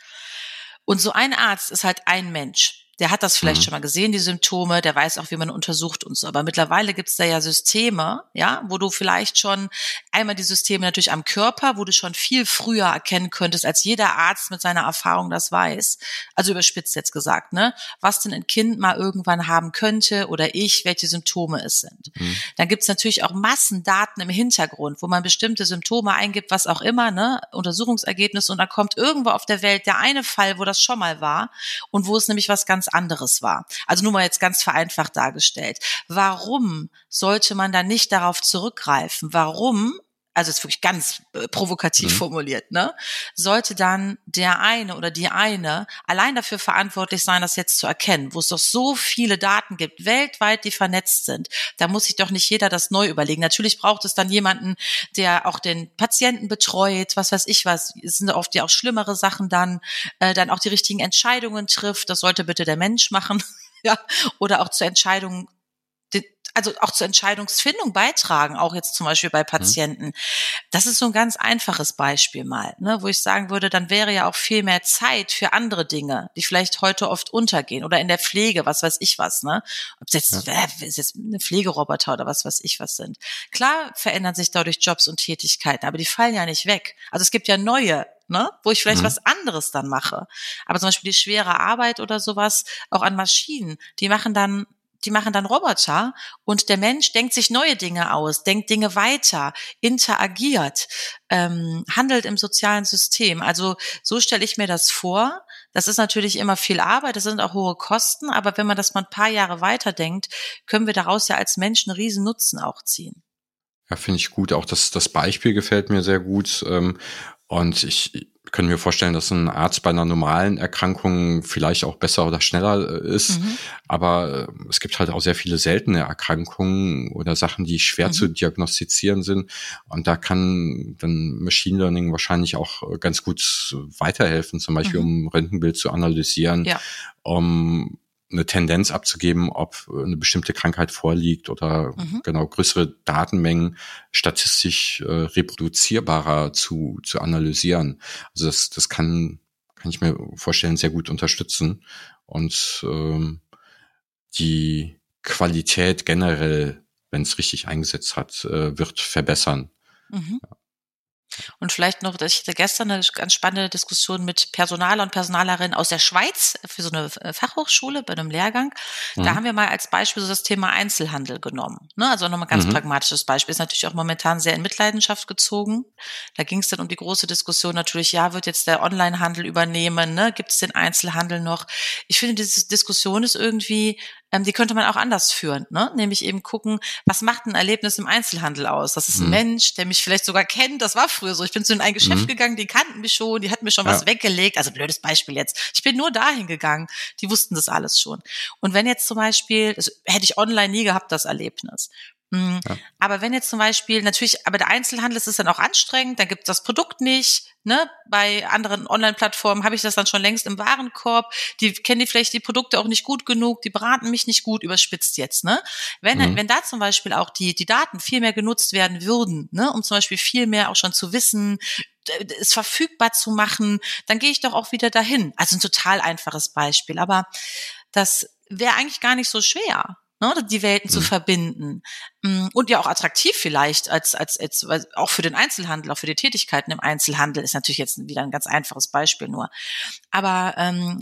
Und so ein Arzt ist halt ein Mensch der hat das vielleicht mhm. schon mal gesehen, die Symptome, der weiß auch, wie man untersucht und so. Aber mittlerweile gibt es da ja Systeme, ja, wo du vielleicht schon einmal die Systeme natürlich am Körper, wo du schon viel früher erkennen könntest, als jeder Arzt mit seiner Erfahrung das weiß. Also überspitzt jetzt gesagt, ne? Was denn ein Kind mal irgendwann haben könnte oder ich, welche Symptome es sind. Mhm. Dann gibt es natürlich auch Massendaten im Hintergrund, wo man bestimmte Symptome eingibt, was auch immer, ne? Untersuchungsergebnisse und dann kommt irgendwo auf der Welt der eine Fall, wo das schon mal war und wo es nämlich was ganz anderes war. Also nur mal jetzt ganz vereinfacht dargestellt. Warum sollte man da nicht darauf zurückgreifen? Warum also ist wirklich ganz äh, provokativ mhm. formuliert, ne, sollte dann der eine oder die eine allein dafür verantwortlich sein, das jetzt zu erkennen, wo es doch so viele Daten gibt, weltweit, die vernetzt sind. Da muss sich doch nicht jeder das neu überlegen. Natürlich braucht es dann jemanden, der auch den Patienten betreut, was weiß ich was. Es sind oft ja auch schlimmere Sachen dann, äh, dann auch die richtigen Entscheidungen trifft. Das sollte bitte der Mensch machen. [LAUGHS] ja, oder auch zur Entscheidung also auch zur Entscheidungsfindung beitragen, auch jetzt zum Beispiel bei mhm. Patienten. Das ist so ein ganz einfaches Beispiel mal, ne, wo ich sagen würde, dann wäre ja auch viel mehr Zeit für andere Dinge, die vielleicht heute oft untergehen oder in der Pflege, was weiß ich was, ne? Ob es jetzt, ja. äh, ist jetzt eine Pflegeroboter oder was weiß ich was sind. Klar verändern sich dadurch Jobs und Tätigkeiten, aber die fallen ja nicht weg. Also es gibt ja neue ne? wo ich vielleicht mhm. was anderes dann mache. Aber zum Beispiel die schwere Arbeit oder sowas, auch an Maschinen, die machen dann die machen dann Roboter und der Mensch denkt sich neue Dinge aus, denkt Dinge weiter, interagiert, ähm, handelt im sozialen System. Also so stelle ich mir das vor. Das ist natürlich immer viel Arbeit, das sind auch hohe Kosten, aber wenn man das mal ein paar Jahre weiterdenkt, können wir daraus ja als Menschen riesen Nutzen auch ziehen. Ja, finde ich gut. Auch das, das Beispiel gefällt mir sehr gut. Ähm, und ich, können mir vorstellen, dass ein Arzt bei einer normalen Erkrankung vielleicht auch besser oder schneller äh, ist. Mhm. Aber äh, es gibt halt auch sehr viele seltene Erkrankungen oder Sachen, die schwer mhm. zu diagnostizieren sind. Und da kann dann Machine Learning wahrscheinlich auch äh, ganz gut weiterhelfen, zum Beispiel mhm. um Röntgenbild zu analysieren, ja. um eine Tendenz abzugeben, ob eine bestimmte Krankheit vorliegt oder mhm. genau größere Datenmengen statistisch äh, reproduzierbarer zu, zu analysieren. Also das, das kann, kann ich mir vorstellen, sehr gut unterstützen und ähm, die Qualität generell, wenn es richtig eingesetzt hat, äh, wird verbessern. Mhm. Ja. Und vielleicht noch, ich hatte gestern eine ganz spannende Diskussion mit Personaler und Personalerinnen aus der Schweiz für so eine äh, Fachhochschule bei einem Lehrgang. Mhm. Da haben wir mal als Beispiel so das Thema Einzelhandel genommen. Ne? Also nochmal ein ganz mhm. pragmatisches Beispiel. Ist natürlich auch momentan sehr in Mitleidenschaft gezogen. Da ging es dann um die große Diskussion natürlich, ja, wird jetzt der Onlinehandel übernehmen? Ne? Gibt es den Einzelhandel noch? Ich finde, diese Diskussion ist irgendwie ähm, die könnte man auch anders führen, ne? nämlich eben gucken, was macht ein Erlebnis im Einzelhandel aus? Das ist ein mhm. Mensch, der mich vielleicht sogar kennt, das war früher so. Ich bin zu in ein Geschäft mhm. gegangen, die kannten mich schon, die hatten mir schon ja. was weggelegt, also blödes Beispiel jetzt. Ich bin nur dahin gegangen, die wussten das alles schon. Und wenn jetzt zum Beispiel, das hätte ich online nie gehabt, das Erlebnis. Mhm. Ja. Aber wenn jetzt zum Beispiel, natürlich, aber der Einzelhandel ist es dann auch anstrengend, dann gibt es das Produkt nicht, ne? Bei anderen Online-Plattformen habe ich das dann schon längst im Warenkorb, die kennen die vielleicht die Produkte auch nicht gut genug, die beraten mich nicht gut, überspitzt jetzt, ne? Wenn, mhm. wenn da zum Beispiel auch die, die Daten viel mehr genutzt werden würden, ne, um zum Beispiel viel mehr auch schon zu wissen, es verfügbar zu machen, dann gehe ich doch auch wieder dahin. Also ein total einfaches Beispiel, aber das wäre eigentlich gar nicht so schwer ne, die Welten mhm. zu verbinden mm, und ja auch attraktiv vielleicht als als als auch für den Einzelhandel, auch für die Tätigkeiten im Einzelhandel ist natürlich jetzt wieder ein ganz einfaches Beispiel nur, aber ähm,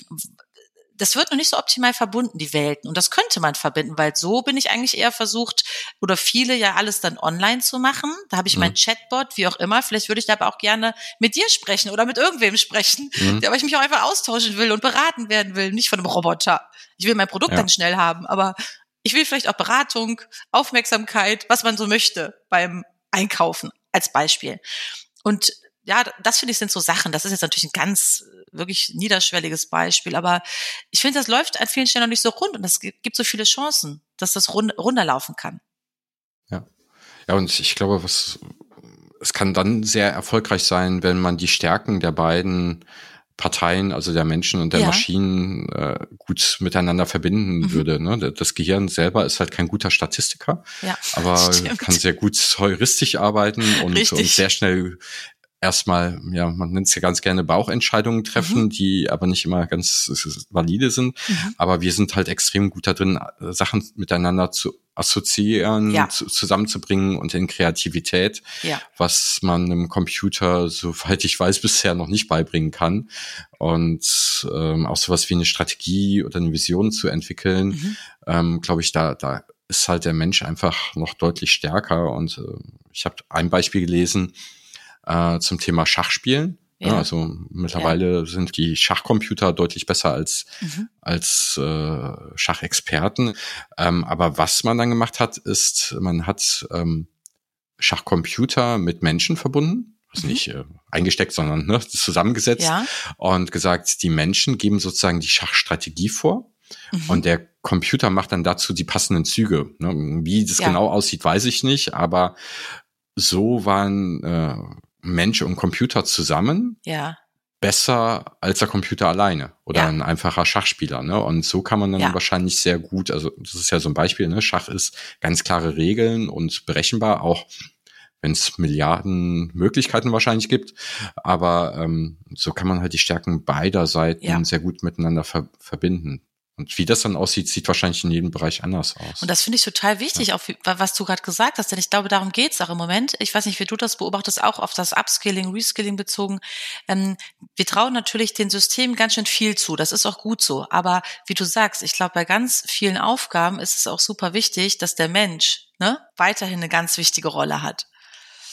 das wird noch nicht so optimal verbunden, die Welten. Und das könnte man verbinden, weil so bin ich eigentlich eher versucht, oder viele ja alles dann online zu machen. Da habe ich mhm. mein Chatbot, wie auch immer. Vielleicht würde ich da aber auch gerne mit dir sprechen oder mit irgendwem sprechen, mhm. der aber ich mich auch einfach austauschen will und beraten werden will, nicht von einem Roboter. Ich will mein Produkt ja. dann schnell haben, aber ich will vielleicht auch Beratung, Aufmerksamkeit, was man so möchte beim Einkaufen als Beispiel. Und ja, das finde ich sind so Sachen. Das ist jetzt natürlich ein ganz wirklich niederschwelliges Beispiel, aber ich finde, das läuft an vielen Stellen noch nicht so rund und es gibt so viele Chancen, dass das rund, runterlaufen kann. Ja. Ja, und ich glaube, was es kann dann sehr erfolgreich sein, wenn man die Stärken der beiden Parteien, also der Menschen und der ja. Maschinen, äh, gut miteinander verbinden mhm. würde. Ne? Das Gehirn selber ist halt kein guter Statistiker, ja, aber [LAUGHS] stimmt. kann sehr gut heuristisch arbeiten und, und sehr schnell erstmal, ja, man nennt es ja ganz gerne Bauchentscheidungen treffen, mhm. die aber nicht immer ganz valide sind. Mhm. Aber wir sind halt extrem gut da drin, Sachen miteinander zu assoziieren, ja. zu, zusammenzubringen und in Kreativität, ja. was man einem Computer, soweit ich weiß, bisher noch nicht beibringen kann. Und ähm, auch sowas wie eine Strategie oder eine Vision zu entwickeln, mhm. ähm, glaube ich, da, da ist halt der Mensch einfach noch deutlich stärker. Und äh, ich habe ein Beispiel gelesen, äh, zum Thema Schachspielen. Ja. ja also mittlerweile ja. sind die Schachcomputer deutlich besser als, mhm. als äh, Schachexperten. Ähm, aber was man dann gemacht hat, ist, man hat ähm, Schachcomputer mit Menschen verbunden. Also mhm. nicht äh, eingesteckt, sondern ne, zusammengesetzt ja. und gesagt, die Menschen geben sozusagen die Schachstrategie vor. Mhm. Und der Computer macht dann dazu die passenden Züge. Ne? Wie das genau aussieht, weiß ich nicht, aber so waren äh, Mensch und Computer zusammen ja. besser als der Computer alleine oder ja. ein einfacher Schachspieler. Ne? Und so kann man dann ja. wahrscheinlich sehr gut, also das ist ja so ein Beispiel, ne? Schach ist ganz klare Regeln und berechenbar, auch wenn es Milliarden Möglichkeiten wahrscheinlich gibt. Aber ähm, so kann man halt die Stärken beider Seiten ja. sehr gut miteinander ver verbinden. Und wie das dann aussieht, sieht wahrscheinlich in jedem Bereich anders aus. Und das finde ich total wichtig, ja. auch was du gerade gesagt hast, denn ich glaube, darum geht's auch im Moment. Ich weiß nicht, wie du das beobachtest, auch auf das Upskilling, Reskilling bezogen. Ähm, wir trauen natürlich den Systemen ganz schön viel zu. Das ist auch gut so. Aber wie du sagst, ich glaube, bei ganz vielen Aufgaben ist es auch super wichtig, dass der Mensch ne, weiterhin eine ganz wichtige Rolle hat.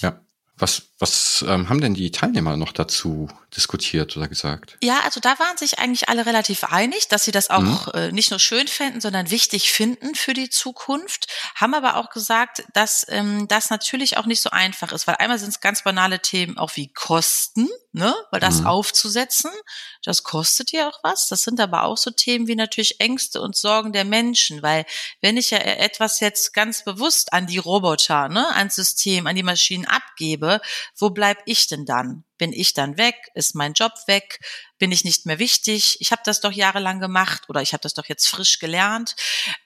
Ja. Was, was ähm, haben denn die Teilnehmer noch dazu diskutiert oder gesagt? Ja, also da waren sich eigentlich alle relativ einig, dass sie das auch mhm. äh, nicht nur schön finden, sondern wichtig finden für die Zukunft, haben aber auch gesagt, dass ähm, das natürlich auch nicht so einfach ist, weil einmal sind es ganz banale Themen auch wie Kosten, ne, weil das mhm. aufzusetzen, das kostet ja auch was. Das sind aber auch so Themen wie natürlich Ängste und Sorgen der Menschen, weil wenn ich ja etwas jetzt ganz bewusst an die Roboter, ne, ans System, an die Maschinen abgebe, wo bleib ich denn dann? Bin ich dann weg? Ist mein Job weg? Bin ich nicht mehr wichtig? Ich habe das doch jahrelang gemacht oder ich habe das doch jetzt frisch gelernt.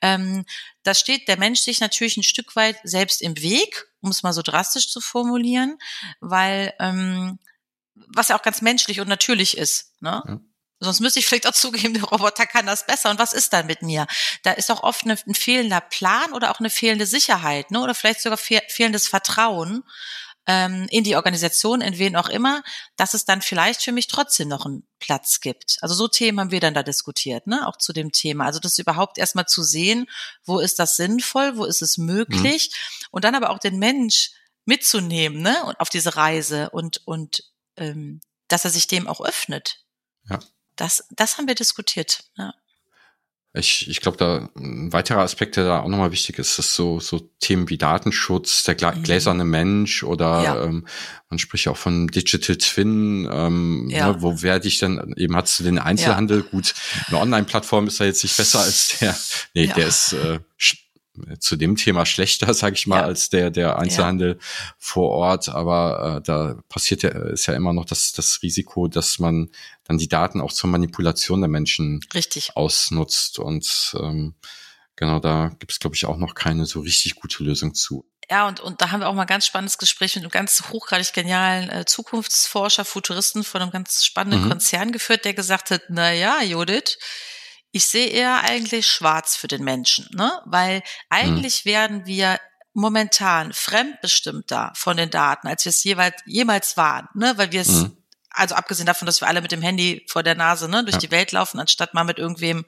Ähm, da steht der Mensch sich natürlich ein Stück weit selbst im Weg, um es mal so drastisch zu formulieren, weil ähm, was ja auch ganz menschlich und natürlich ist. Ne? Ja. Sonst müsste ich vielleicht auch zugeben, der Roboter kann das besser. Und was ist dann mit mir? Da ist auch oft ein fehlender Plan oder auch eine fehlende Sicherheit, ne? oder vielleicht sogar fehlendes Vertrauen ähm, in die Organisation, in wen auch immer, dass es dann vielleicht für mich trotzdem noch einen Platz gibt. Also so Themen haben wir dann da diskutiert, ne? auch zu dem Thema. Also das überhaupt erstmal zu sehen, wo ist das sinnvoll, wo ist es möglich mhm. und dann aber auch den Mensch mitzunehmen ne? und auf diese Reise und, und ähm, dass er sich dem auch öffnet. Ja. Das, das haben wir diskutiert. Ja. Ich, ich glaube, da ein weiterer Aspekt, der da auch nochmal wichtig ist, ist so, so Themen wie Datenschutz, der mhm. gläserne Mensch oder ja. ähm, man spricht auch von Digital Twin, ähm, ja. ne, wo werde ich denn, eben hast du den Einzelhandel, ja. gut, eine Online-Plattform ist ja jetzt nicht besser als der, nee, der ist äh, zu dem Thema schlechter, [LAUGHS] sage ich mal, ja. als der der Einzelhandel ja. vor Ort. Aber äh, da passiert ja ist ja immer noch das das Risiko, dass man dann die Daten auch zur Manipulation der Menschen Richtig. ausnutzt und ähm, genau da gibt es glaube ich auch noch keine so richtig gute Lösung zu. Ja, und, und da haben wir auch mal ein ganz spannendes Gespräch mit einem ganz hochgradig genialen äh, Zukunftsforscher, Futuristen von einem ganz spannenden mhm. Konzern geführt, der gesagt hat, na ja, Judith, ich sehe eher eigentlich schwarz für den Menschen, ne? Weil eigentlich mhm. werden wir momentan fremdbestimmter von den Daten, als wir es jeweils, jemals waren, ne? Weil wir es, mhm. also abgesehen davon, dass wir alle mit dem Handy vor der Nase, ne, durch ja. die Welt laufen, anstatt mal mit irgendwem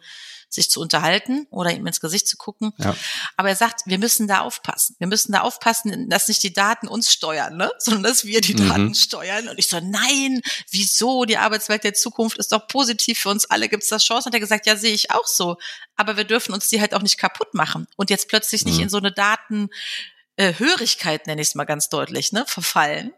sich zu unterhalten oder ihm ins Gesicht zu gucken. Ja. Aber er sagt, wir müssen da aufpassen. Wir müssen da aufpassen, dass nicht die Daten uns steuern, ne? sondern dass wir die mhm. Daten steuern. Und ich so, nein, wieso? Die Arbeitswelt der Zukunft ist doch positiv für uns alle. Gibt es das Chance? Und er gesagt, ja, sehe ich auch so. Aber wir dürfen uns die halt auch nicht kaputt machen und jetzt plötzlich nicht mhm. in so eine Daten äh, Hörigkeit, nenne ich es mal ganz deutlich, ne, verfallen.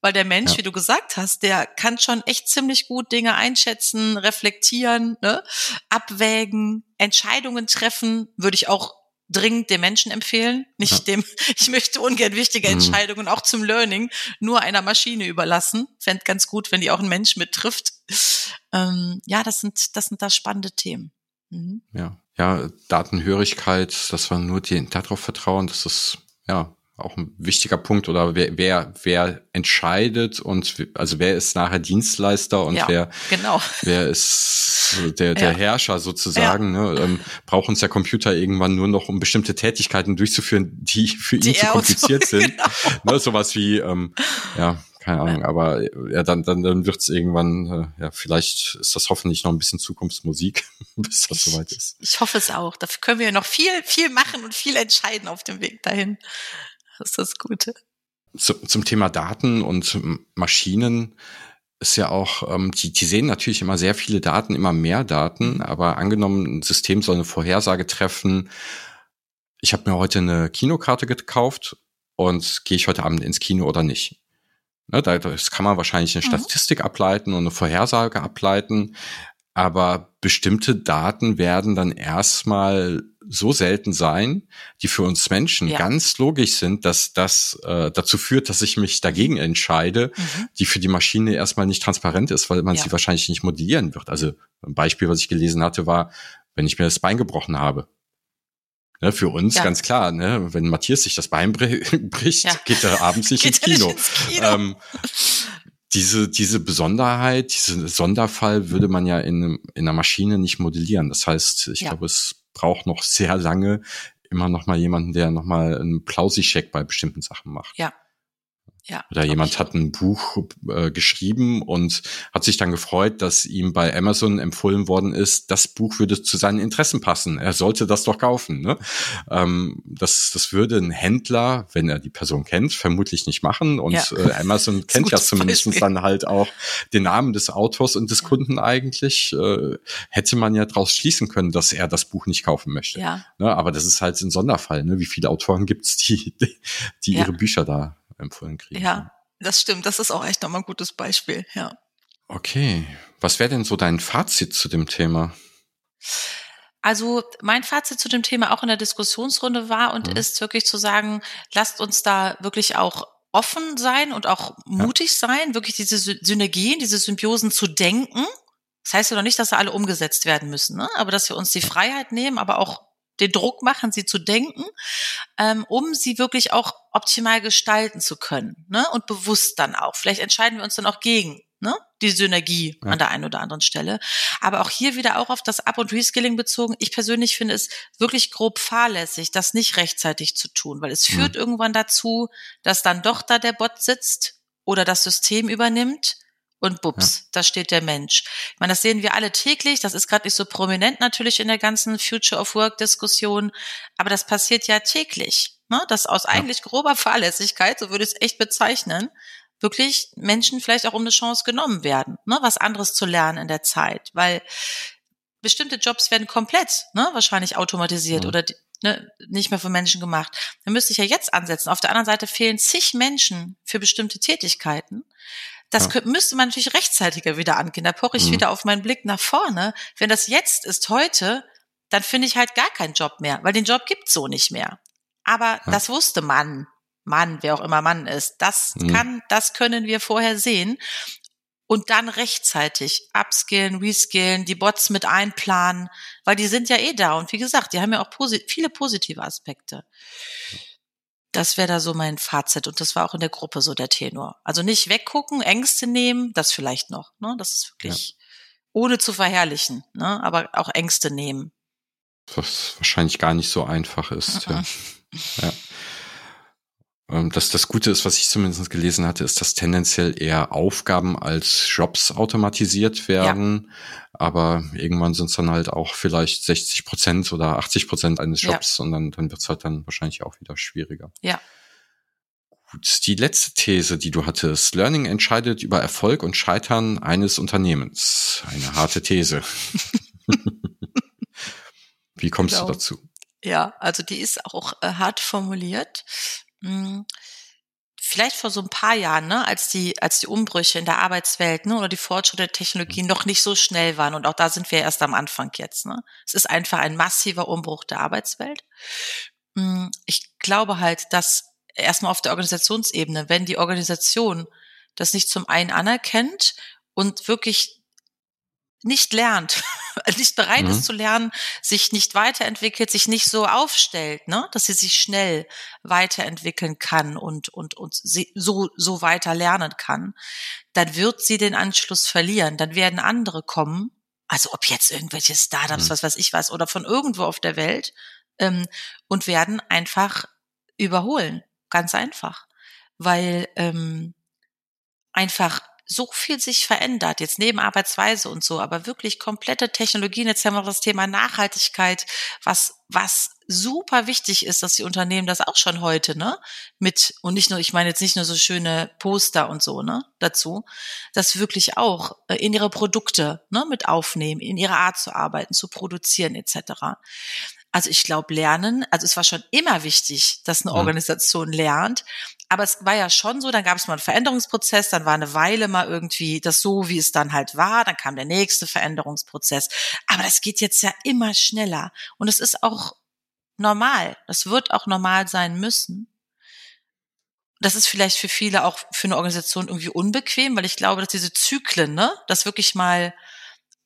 Weil der Mensch, ja. wie du gesagt hast, der kann schon echt ziemlich gut Dinge einschätzen, reflektieren, ne? abwägen, Entscheidungen treffen, würde ich auch dringend dem Menschen empfehlen. Nicht ja. dem, [LAUGHS] ich möchte ungern wichtige mhm. Entscheidungen mhm. auch zum Learning nur einer Maschine überlassen. Fände ganz gut, wenn die auch ein Mensch mittrifft. Ähm, ja, das sind, das sind da spannende Themen. Mhm. Ja. Ja, Datenhörigkeit, dass wir nur die, darauf vertrauen, dass es ja auch ein wichtiger Punkt oder wer, wer, wer entscheidet und also wer ist nachher Dienstleister und ja, wer, genau. wer ist der, der ja. Herrscher sozusagen, ja. ne? Ähm, braucht uns der Computer irgendwann nur noch, um bestimmte Tätigkeiten durchzuführen, die für die ihn zu kompliziert so, [LAUGHS] sind. Genau. Ne? Sowas wie, ähm, ja, keine Ahnung, aber ja, dann, dann, dann wird's irgendwann, äh, ja, vielleicht ist das hoffentlich noch ein bisschen Zukunftsmusik, [LAUGHS] bis das ich, soweit ist. Ich hoffe es auch. Dafür können wir noch viel, viel machen und viel entscheiden auf dem Weg dahin. [LAUGHS] Das ist das Gute. Zum Thema Daten und Maschinen ist ja auch, ähm, die, die sehen natürlich immer sehr viele Daten, immer mehr Daten, aber angenommen, ein System soll eine Vorhersage treffen. Ich habe mir heute eine Kinokarte gekauft und gehe ich heute Abend ins Kino oder nicht. Ne, das kann man wahrscheinlich eine mhm. Statistik ableiten und eine Vorhersage ableiten, aber bestimmte Daten werden dann erstmal so selten sein, die für uns Menschen ja. ganz logisch sind, dass das äh, dazu führt, dass ich mich dagegen entscheide, mhm. die für die Maschine erstmal nicht transparent ist, weil man ja. sie wahrscheinlich nicht modellieren wird. Also ein Beispiel, was ich gelesen hatte, war, wenn ich mir das Bein gebrochen habe. Ne, für uns ja. ganz klar, ne, wenn Matthias sich das Bein [LAUGHS] bricht, geht er abends nicht ins Kino. Ins Kino. Ähm, diese, diese Besonderheit, diese Sonderfall würde man ja in, in einer Maschine nicht modellieren. Das heißt, ich glaube, es braucht noch sehr lange immer noch mal jemanden, der noch mal einen Plausi-Check bei bestimmten Sachen macht. Ja, ja, Oder jemand hat ein Buch äh, geschrieben und hat sich dann gefreut, dass ihm bei Amazon empfohlen worden ist, das Buch würde zu seinen Interessen passen. Er sollte das doch kaufen. Ne? Ähm, das, das würde ein Händler, wenn er die Person kennt, vermutlich nicht machen. Und ja. äh, Amazon [LAUGHS] kennt ja zumindest dann halt auch den Namen des Autors und des ja. Kunden eigentlich. Äh, hätte man ja daraus schließen können, dass er das Buch nicht kaufen möchte. Ja. Ne? Aber das ist halt ein Sonderfall. Ne? Wie viele Autoren gibt's, die, die, die ihre Bücher da empfohlen kriegen. Ja, das stimmt. Das ist auch echt nochmal ein gutes Beispiel, ja. Okay. Was wäre denn so dein Fazit zu dem Thema? Also mein Fazit zu dem Thema auch in der Diskussionsrunde war und mhm. ist wirklich zu sagen, lasst uns da wirklich auch offen sein und auch mutig ja. sein, wirklich diese Synergien, diese Symbiosen zu denken. Das heißt ja noch nicht, dass sie alle umgesetzt werden müssen, ne? aber dass wir uns die Freiheit nehmen, aber auch den Druck machen, sie zu denken, ähm, um sie wirklich auch optimal gestalten zu können ne? und bewusst dann auch. Vielleicht entscheiden wir uns dann auch gegen ne? die Synergie ja. an der einen oder anderen Stelle. Aber auch hier wieder auch auf das Up- und Reskilling bezogen. Ich persönlich finde es wirklich grob fahrlässig, das nicht rechtzeitig zu tun, weil es führt mhm. irgendwann dazu, dass dann doch da der Bot sitzt oder das System übernimmt und bups, ja. da steht der Mensch. Ich meine, das sehen wir alle täglich, das ist gerade nicht so prominent natürlich in der ganzen Future of Work Diskussion, aber das passiert ja täglich, ne? dass aus ja. eigentlich grober Fahrlässigkeit, so würde ich es echt bezeichnen, wirklich Menschen vielleicht auch um eine Chance genommen werden, ne? was anderes zu lernen in der Zeit, weil bestimmte Jobs werden komplett ne? wahrscheinlich automatisiert ja. oder ne, nicht mehr von Menschen gemacht. Da müsste ich ja jetzt ansetzen. Auf der anderen Seite fehlen zig Menschen für bestimmte Tätigkeiten. Das ja. müsste man natürlich rechtzeitiger wieder angehen. Da poche ich mhm. wieder auf meinen Blick nach vorne. Wenn das jetzt ist, heute, dann finde ich halt gar keinen Job mehr, weil den Job gibt's so nicht mehr. Aber ja. das wusste man. Mann, wer auch immer Mann ist. Das mhm. kann, das können wir vorher sehen. Und dann rechtzeitig upskillen, reskillen, die Bots mit einplanen, weil die sind ja eh da. Und wie gesagt, die haben ja auch posi viele positive Aspekte. Das wäre da so mein Fazit. Und das war auch in der Gruppe so der Tenor. Also nicht weggucken, Ängste nehmen, das vielleicht noch. Ne? Das ist wirklich, ja. ohne zu verherrlichen, ne? aber auch Ängste nehmen. Was wahrscheinlich gar nicht so einfach ist. ja. [LAUGHS] ja. Ähm, das, das Gute ist, was ich zumindest gelesen hatte, ist, dass tendenziell eher Aufgaben als Jobs automatisiert werden. Ja. Aber irgendwann sind es dann halt auch vielleicht 60 Prozent oder 80 Prozent eines Jobs ja. und dann, dann wird es halt dann wahrscheinlich auch wieder schwieriger. Ja. Gut, die letzte These, die du hattest. Learning entscheidet über Erfolg und Scheitern eines Unternehmens. Eine harte These. [LAUGHS] Wie kommst genau. du dazu? Ja, also die ist auch äh, hart formuliert. Hm, vielleicht vor so ein paar Jahren, ne, als die, als die Umbrüche in der Arbeitswelt, ne, oder die Fortschritte der Technologie noch nicht so schnell waren. Und auch da sind wir erst am Anfang jetzt, ne. Es ist einfach ein massiver Umbruch der Arbeitswelt. Hm, ich glaube halt, dass erstmal auf der Organisationsebene, wenn die Organisation das nicht zum einen anerkennt und wirklich nicht lernt, [LAUGHS] nicht bereit mhm. ist zu lernen, sich nicht weiterentwickelt, sich nicht so aufstellt, ne, dass sie sich schnell weiterentwickeln kann und und und so so weiter lernen kann, dann wird sie den Anschluss verlieren. Dann werden andere kommen, also ob jetzt irgendwelche Startups, mhm. was weiß ich was, oder von irgendwo auf der Welt ähm, und werden einfach überholen, ganz einfach, weil ähm, einfach so viel sich verändert, jetzt neben Arbeitsweise und so, aber wirklich komplette Technologien. Jetzt haben wir das Thema Nachhaltigkeit, was, was super wichtig ist, dass die Unternehmen das auch schon heute, ne, mit, und nicht nur, ich meine jetzt nicht nur so schöne Poster und so, ne, dazu, das wirklich auch äh, in ihre Produkte, ne, mit aufnehmen, in ihre Art zu arbeiten, zu produzieren, etc. Also ich glaube, Lernen, also es war schon immer wichtig, dass eine Organisation lernt, aber es war ja schon so, dann gab es mal einen Veränderungsprozess, dann war eine Weile mal irgendwie das so, wie es dann halt war, dann kam der nächste Veränderungsprozess. Aber das geht jetzt ja immer schneller. Und es ist auch normal. Das wird auch normal sein müssen. Das ist vielleicht für viele auch für eine Organisation irgendwie unbequem, weil ich glaube, dass diese Zyklen, ne, das wirklich mal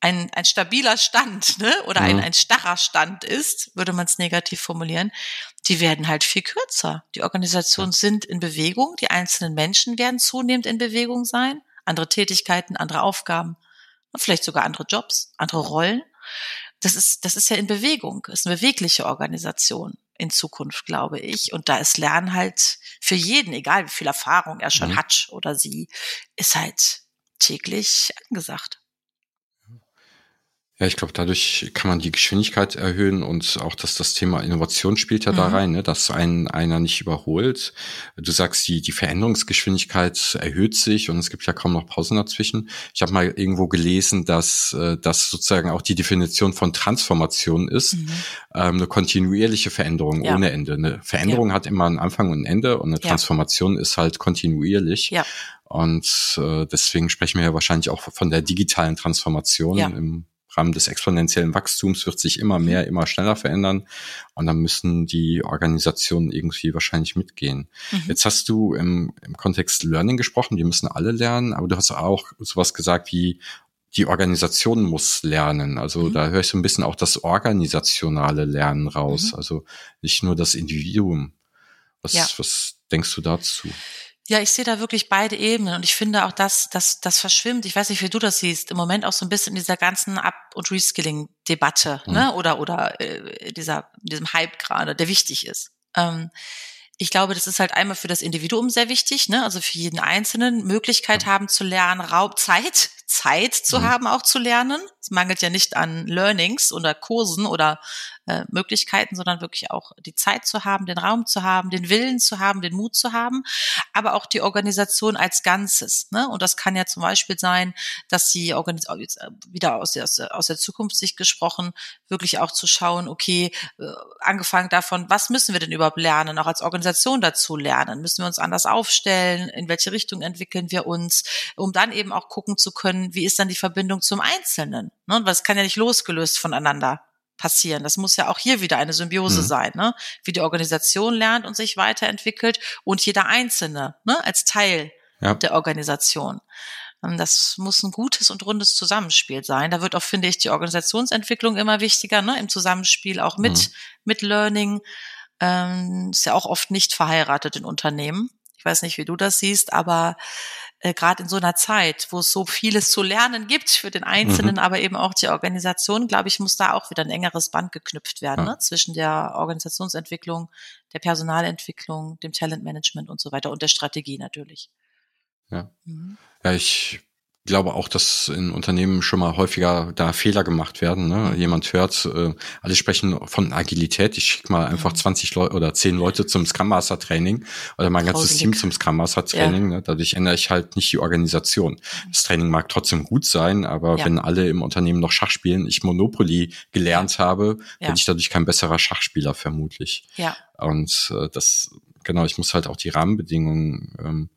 ein, ein stabiler Stand ne, oder ein, ein starrer Stand ist, würde man es negativ formulieren, die werden halt viel kürzer. Die Organisationen sind in Bewegung, die einzelnen Menschen werden zunehmend in Bewegung sein, andere Tätigkeiten, andere Aufgaben, vielleicht sogar andere Jobs, andere Rollen. Das ist, das ist ja in Bewegung, das ist eine bewegliche Organisation in Zukunft, glaube ich. Und da ist Lernen halt für jeden, egal wie viel Erfahrung er schon mhm. hat oder sie, ist halt täglich angesagt. Ja, ich glaube, dadurch kann man die Geschwindigkeit erhöhen und auch, dass das Thema Innovation spielt ja mhm. da rein, ne, dass einen einer nicht überholt. Du sagst, die, die Veränderungsgeschwindigkeit erhöht sich und es gibt ja kaum noch Pausen dazwischen. Ich habe mal irgendwo gelesen, dass äh, das sozusagen auch die Definition von Transformation ist, mhm. ähm, eine kontinuierliche Veränderung ja. ohne Ende. Eine Veränderung ja. hat immer einen Anfang und ein Ende und eine Transformation ja. ist halt kontinuierlich. Ja. Und äh, deswegen sprechen wir ja wahrscheinlich auch von der digitalen Transformation im Rahmen des exponentiellen Wachstums wird sich immer mehr, immer schneller verändern und dann müssen die Organisationen irgendwie wahrscheinlich mitgehen. Mhm. Jetzt hast du im, im Kontext Learning gesprochen, wir müssen alle lernen, aber du hast auch sowas gesagt wie die Organisation muss lernen. Also mhm. da höre ich so ein bisschen auch das organisationale Lernen raus. Mhm. Also nicht nur das Individuum. Was, ja. was denkst du dazu? Ja, ich sehe da wirklich beide Ebenen und ich finde auch, dass das, das verschwimmt. Ich weiß nicht, wie du das siehst. Im Moment auch so ein bisschen in dieser ganzen Up- und Reskilling-Debatte, mhm. ne? Oder oder äh, dieser diesem Hype gerade, der wichtig ist. Ähm, ich glaube, das ist halt einmal für das Individuum sehr wichtig, ne? Also für jeden Einzelnen Möglichkeit haben zu lernen, Raum, Zeit, Zeit zu mhm. haben, auch zu lernen. Es mangelt ja nicht an Learnings oder Kursen oder äh, Möglichkeiten, sondern wirklich auch die Zeit zu haben, den Raum zu haben, den Willen zu haben, den Mut zu haben, aber auch die Organisation als Ganzes. Ne? Und das kann ja zum Beispiel sein, dass die Organisation, äh, wieder aus der, aus der Zukunftssicht gesprochen, wirklich auch zu schauen, okay, äh, angefangen davon, was müssen wir denn überhaupt lernen, auch als Organisation dazu lernen? Müssen wir uns anders aufstellen? In welche Richtung entwickeln wir uns? Um dann eben auch gucken zu können, wie ist dann die Verbindung zum Einzelnen? Ne? Weil kann ja nicht losgelöst voneinander passieren. Das muss ja auch hier wieder eine Symbiose mhm. sein, ne? Wie die Organisation lernt und sich weiterentwickelt und jeder Einzelne, ne? Als Teil ja. der Organisation. Das muss ein gutes und rundes Zusammenspiel sein. Da wird auch, finde ich, die Organisationsentwicklung immer wichtiger, ne? im Zusammenspiel auch mit, mhm. mit Learning. Ähm, ist ja auch oft nicht verheiratet in Unternehmen. Ich weiß nicht, wie du das siehst, aber äh, gerade in so einer Zeit, wo es so vieles zu lernen gibt für den Einzelnen, mhm. aber eben auch die Organisation, glaube ich, muss da auch wieder ein engeres Band geknüpft werden ja. ne? zwischen der Organisationsentwicklung, der Personalentwicklung, dem Talentmanagement und so weiter und der Strategie natürlich. Ja. Mhm. Ja, ich glaube auch, dass in Unternehmen schon mal häufiger da Fehler gemacht werden. Ne? Jemand hört, äh, alle sprechen von Agilität. Ich schicke mal einfach mhm. 20 Leute oder 10 Leute zum Scrum Master Training oder mein ganzes. Team zum Scrum Master Training. Ja. Ne? Dadurch ändere ich halt nicht die Organisation. Das Training mag trotzdem gut sein, aber ja. wenn alle im Unternehmen noch Schach spielen, ich Monopoly gelernt habe, ja. bin ich dadurch kein besserer Schachspieler vermutlich. Ja. Und äh, das, genau, ich muss halt auch die Rahmenbedingungen ähm,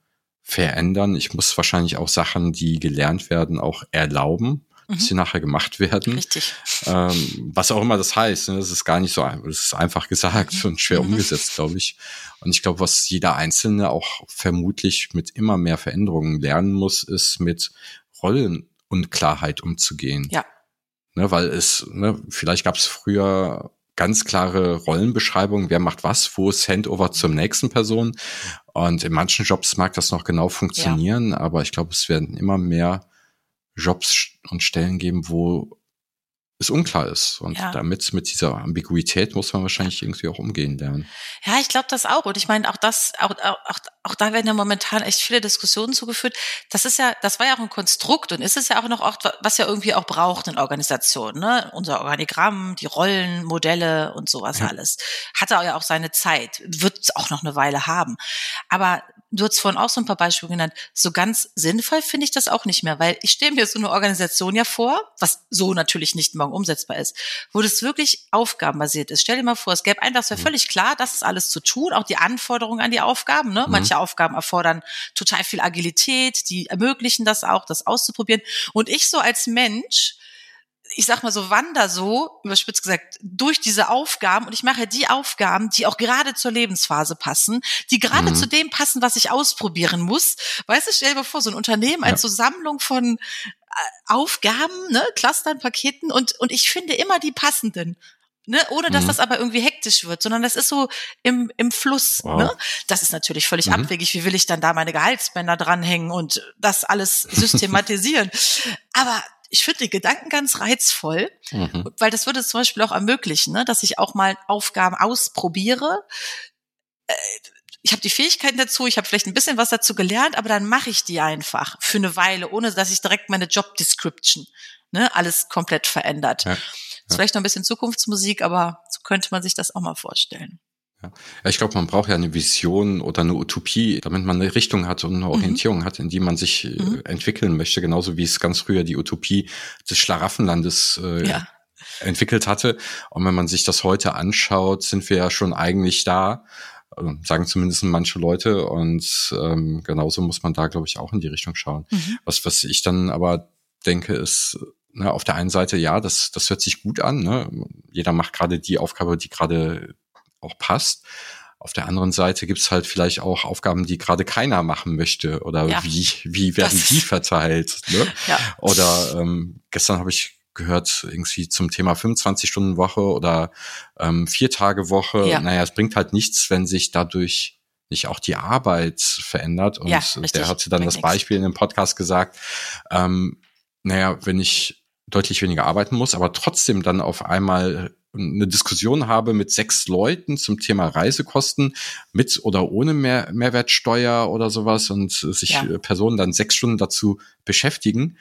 verändern. Ich muss wahrscheinlich auch Sachen, die gelernt werden, auch erlauben, mhm. dass sie nachher gemacht werden. Richtig. Ähm, was auch immer das heißt. Ne? Das ist gar nicht so einfach. Das ist einfach gesagt mhm. und schwer mhm. umgesetzt, glaube ich. Und ich glaube, was jeder Einzelne auch vermutlich mit immer mehr Veränderungen lernen muss, ist mit Rollenunklarheit umzugehen. Ja. Ne, weil es, ne, vielleicht gab es früher ganz klare Rollenbeschreibung, wer macht was, wo ist Handover zum nächsten Person. Und in manchen Jobs mag das noch genau funktionieren, ja. aber ich glaube, es werden immer mehr Jobs und Stellen geben, wo es unklar ist. Und ja. damit, mit dieser Ambiguität muss man wahrscheinlich irgendwie auch umgehen lernen. Ja, ich glaube das auch. Und ich meine, auch das, auch, auch, auch da werden ja momentan echt viele Diskussionen zugeführt. Das ist ja, das war ja auch ein Konstrukt und ist es ja auch noch oft, was ja irgendwie auch braucht in Organisationen, ne? Unser Organigramm, die Rollen, Modelle und sowas ja. alles. Hatte ja auch seine Zeit, wird es auch noch eine Weile haben. Aber du hast vorhin auch so ein paar Beispiele genannt. So ganz sinnvoll finde ich das auch nicht mehr, weil ich stelle mir so eine Organisation ja vor, was so natürlich nicht morgen umsetzbar ist, wo das wirklich aufgabenbasiert ist. Stell dir mal vor, es gäbe einfach, es wäre mhm. völlig klar, das ist alles zu tun, auch die Anforderungen an die Aufgaben. Ne? Mhm. Manche Aufgaben erfordern total viel Agilität, die ermöglichen das auch, das auszuprobieren. Und ich so als Mensch, ich sag mal so, wander so, überspitzt gesagt, durch diese Aufgaben und ich mache die Aufgaben, die auch gerade zur Lebensphase passen, die gerade mhm. zu dem passen, was ich ausprobieren muss. Weißt du, stell dir vor, so ein Unternehmen als so Sammlung von äh, Aufgaben, ne, Clustern, Paketen und, und ich finde immer die passenden. Ne, ohne dass mhm. das aber irgendwie hektisch wird, sondern das ist so im, im Fluss. Wow. Ne? Das ist natürlich völlig mhm. abwegig. Wie will ich dann da meine Gehaltsbänder dranhängen und das alles systematisieren? aber ich finde den Gedanken ganz reizvoll, mhm. weil das würde es zum Beispiel auch ermöglichen, ne, dass ich auch mal Aufgaben ausprobiere. Äh, ich habe die Fähigkeiten dazu, ich habe vielleicht ein bisschen was dazu gelernt, aber dann mache ich die einfach für eine Weile, ohne dass ich direkt meine Job Description ne, alles komplett verändert. Ja, ja. Ist vielleicht noch ein bisschen Zukunftsmusik, aber so könnte man sich das auch mal vorstellen. Ja, ich glaube, man braucht ja eine Vision oder eine Utopie, damit man eine Richtung hat und eine mhm. Orientierung mhm. hat, in die man sich äh, mhm. entwickeln möchte. Genauso wie es ganz früher die Utopie des Schlaraffenlandes äh, ja. entwickelt hatte. Und wenn man sich das heute anschaut, sind wir ja schon eigentlich da also sagen zumindest manche Leute. Und ähm, genauso muss man da, glaube ich, auch in die Richtung schauen. Mhm. Was, was ich dann aber denke, ist, ne, auf der einen Seite, ja, das, das hört sich gut an. Ne? Jeder macht gerade die Aufgabe, die gerade auch passt. Auf der anderen Seite gibt's halt vielleicht auch Aufgaben, die gerade keiner machen möchte oder ja, wie, wie werden die verteilt. Ne? [LAUGHS] Ja. Oder ähm, gestern habe ich gehört irgendwie zum Thema 25-Stunden-Woche oder ähm, Vier-Tage-Woche. Ja. Naja, es bringt halt nichts, wenn sich dadurch nicht auch die Arbeit verändert. Und ja, der hatte dann das Beispiel in dem Podcast gesagt, ähm, naja, wenn ich deutlich weniger arbeiten muss, aber trotzdem dann auf einmal eine Diskussion habe mit sechs Leuten zum Thema Reisekosten mit oder ohne Mehr Mehrwertsteuer oder sowas und sich ja. Personen dann sechs Stunden dazu beschäftigen,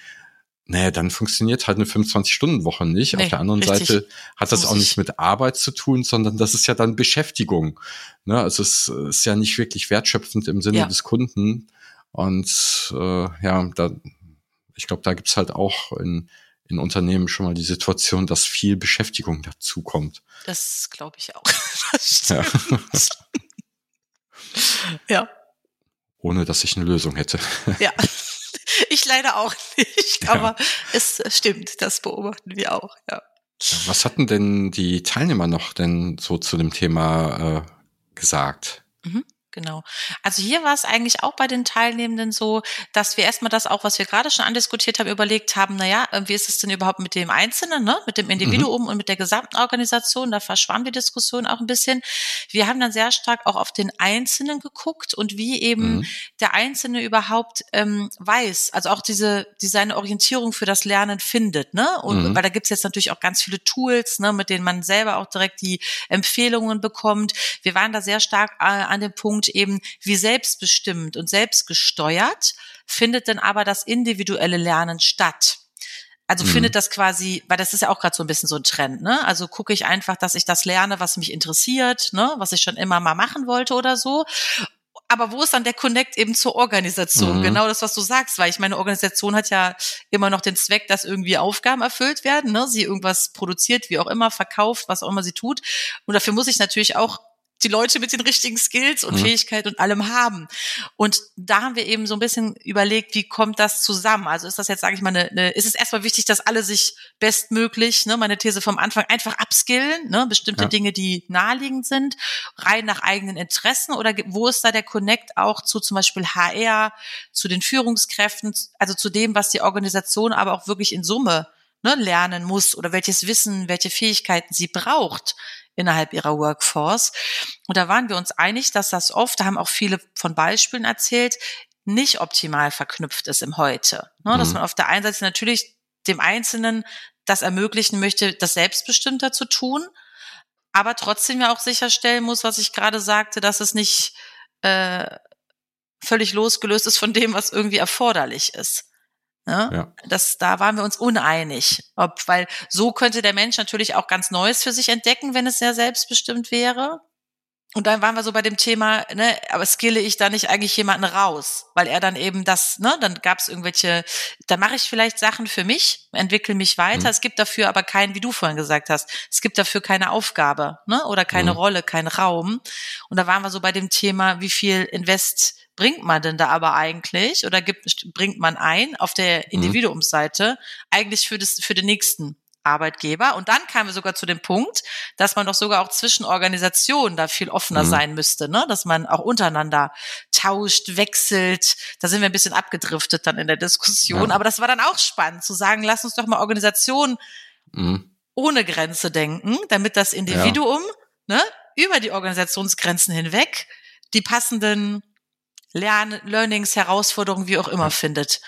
naja, dann funktioniert halt eine 25-Stunden-Woche nicht. Nee, Auf der anderen richtig. Seite hat das auch nicht mit Arbeit zu tun, sondern das ist ja dann Beschäftigung. Ne? Also es ist ja nicht wirklich wertschöpfend im Sinne ja. des Kunden. Und äh, ja, da, ich glaube, da gibt's halt auch in in Unternehmen schon mal die Situation, dass viel Beschäftigung dazu kommt. Das glaube ich auch. ja. [LAUGHS] ja. Ohne dass ich eine Lösung hätte. ja. Ich leider auch nicht, aber ja. es stimmt, das beobachten wir auch, ja. Was hatten denn die Teilnehmer noch denn so zu dem Thema äh, gesagt? Mhm. Genau. Also hier war es eigentlich auch bei den Teilnehmenden so, dass wir erstmal das auch, was wir gerade schon andiskutiert haben, überlegt haben, naja, wie ist es denn überhaupt mit dem Einzelnen, ne? mit dem Individuum mhm. und mit der gesamten Organisation? Da verschwamm die Diskussion auch ein bisschen. Wir haben dann sehr stark auch auf den Einzelnen geguckt und wie eben mhm. der Einzelne überhaupt ähm, weiß, also auch diese, die seine Orientierung für das Lernen findet, ne? Und mhm. weil da gibt's jetzt natürlich auch ganz viele Tools, ne, mit denen man selber auch direkt die Empfehlungen bekommt. Wir waren da sehr stark äh, an dem Punkt, Punkt eben, wie selbstbestimmt und selbstgesteuert findet denn aber das individuelle Lernen statt? Also mhm. findet das quasi, weil das ist ja auch gerade so ein bisschen so ein Trend, ne? Also gucke ich einfach, dass ich das lerne, was mich interessiert, ne, was ich schon immer mal machen wollte oder so. Aber wo ist dann der Connect eben zur Organisation? Mhm. Genau das, was du sagst, weil ich meine, Organisation hat ja immer noch den Zweck, dass irgendwie Aufgaben erfüllt werden, ne? Sie irgendwas produziert, wie auch immer, verkauft, was auch immer sie tut. Und dafür muss ich natürlich auch die Leute mit den richtigen Skills und mhm. Fähigkeiten und allem haben. Und da haben wir eben so ein bisschen überlegt, wie kommt das zusammen? Also ist das jetzt, sage ich mal, eine, eine, ist es erstmal wichtig, dass alle sich bestmöglich, ne, meine These vom Anfang, einfach upskillen, ne, bestimmte ja. Dinge, die naheliegend sind, rein nach eigenen Interessen oder wo ist da der Connect auch zu zum Beispiel HR, zu den Führungskräften, also zu dem, was die Organisation aber auch wirklich in Summe ne, lernen muss oder welches Wissen, welche Fähigkeiten sie braucht, innerhalb ihrer Workforce. Und da waren wir uns einig, dass das oft, da haben auch viele von Beispielen erzählt, nicht optimal verknüpft ist im Heute. Ne? Mhm. Dass man auf der einen Seite natürlich dem Einzelnen das ermöglichen möchte, das selbstbestimmter zu tun, aber trotzdem ja auch sicherstellen muss, was ich gerade sagte, dass es nicht äh, völlig losgelöst ist von dem, was irgendwie erforderlich ist. Ne? Ja. Das, da waren wir uns uneinig, ob, weil so könnte der Mensch natürlich auch ganz Neues für sich entdecken, wenn es sehr selbstbestimmt wäre. Und dann waren wir so bei dem Thema, ne, aber skille ich da nicht eigentlich jemanden raus, weil er dann eben das, ne, dann gab es irgendwelche, da mache ich vielleicht Sachen für mich, entwickle mich weiter. Mhm. Es gibt dafür aber keinen, wie du vorhin gesagt hast, es gibt dafür keine Aufgabe, ne, oder keine mhm. Rolle, keinen Raum. Und da waren wir so bei dem Thema, wie viel Invest bringt man denn da aber eigentlich oder gibt, bringt man ein auf der mhm. Individuumsseite eigentlich für, das, für den nächsten Arbeitgeber. Und dann kamen wir sogar zu dem Punkt, dass man doch sogar auch zwischen Organisationen da viel offener mhm. sein müsste, ne? dass man auch untereinander tauscht, wechselt. Da sind wir ein bisschen abgedriftet dann in der Diskussion. Ja. Aber das war dann auch spannend zu sagen, lass uns doch mal Organisationen mhm. ohne Grenze denken, damit das Individuum ja. ne, über die Organisationsgrenzen hinweg die passenden Lern Learnings, Herausforderungen, wie auch immer findet.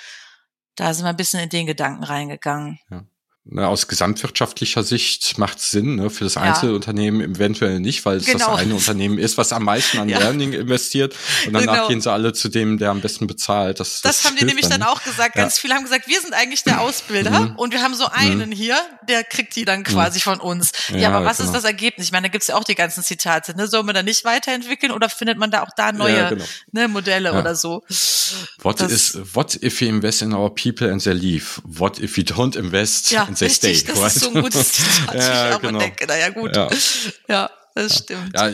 Da sind wir ein bisschen in den Gedanken reingegangen. Ja. Na, aus gesamtwirtschaftlicher Sicht macht es Sinn, ne, für das Einzelunternehmen eventuell nicht, weil es genau. das eine Unternehmen ist, was am meisten an [LAUGHS] ja. Learning investiert und danach genau. gehen sie alle zu dem, der am besten bezahlt. Das, das, das haben die nämlich dann, dann auch gesagt. Ganz ja. viele haben gesagt, wir sind eigentlich der Ausbilder mhm. und wir haben so einen mhm. hier, der kriegt die dann quasi mhm. von uns. Ja, ja aber was genau. ist das Ergebnis? Ich meine, da gibt's ja auch die ganzen Zitate. Ne? Soll man da nicht weiterentwickeln oder findet man da auch da neue genau. ne, Modelle oder so? What das, is what if we invest in our people and they leave? What if we don't invest they richtig, stay. Das right? ist [LAUGHS] so ein gutes Zitat, ja, ich auch genau. denke. Naja, gut. Ja, ja das stimmt. Ja,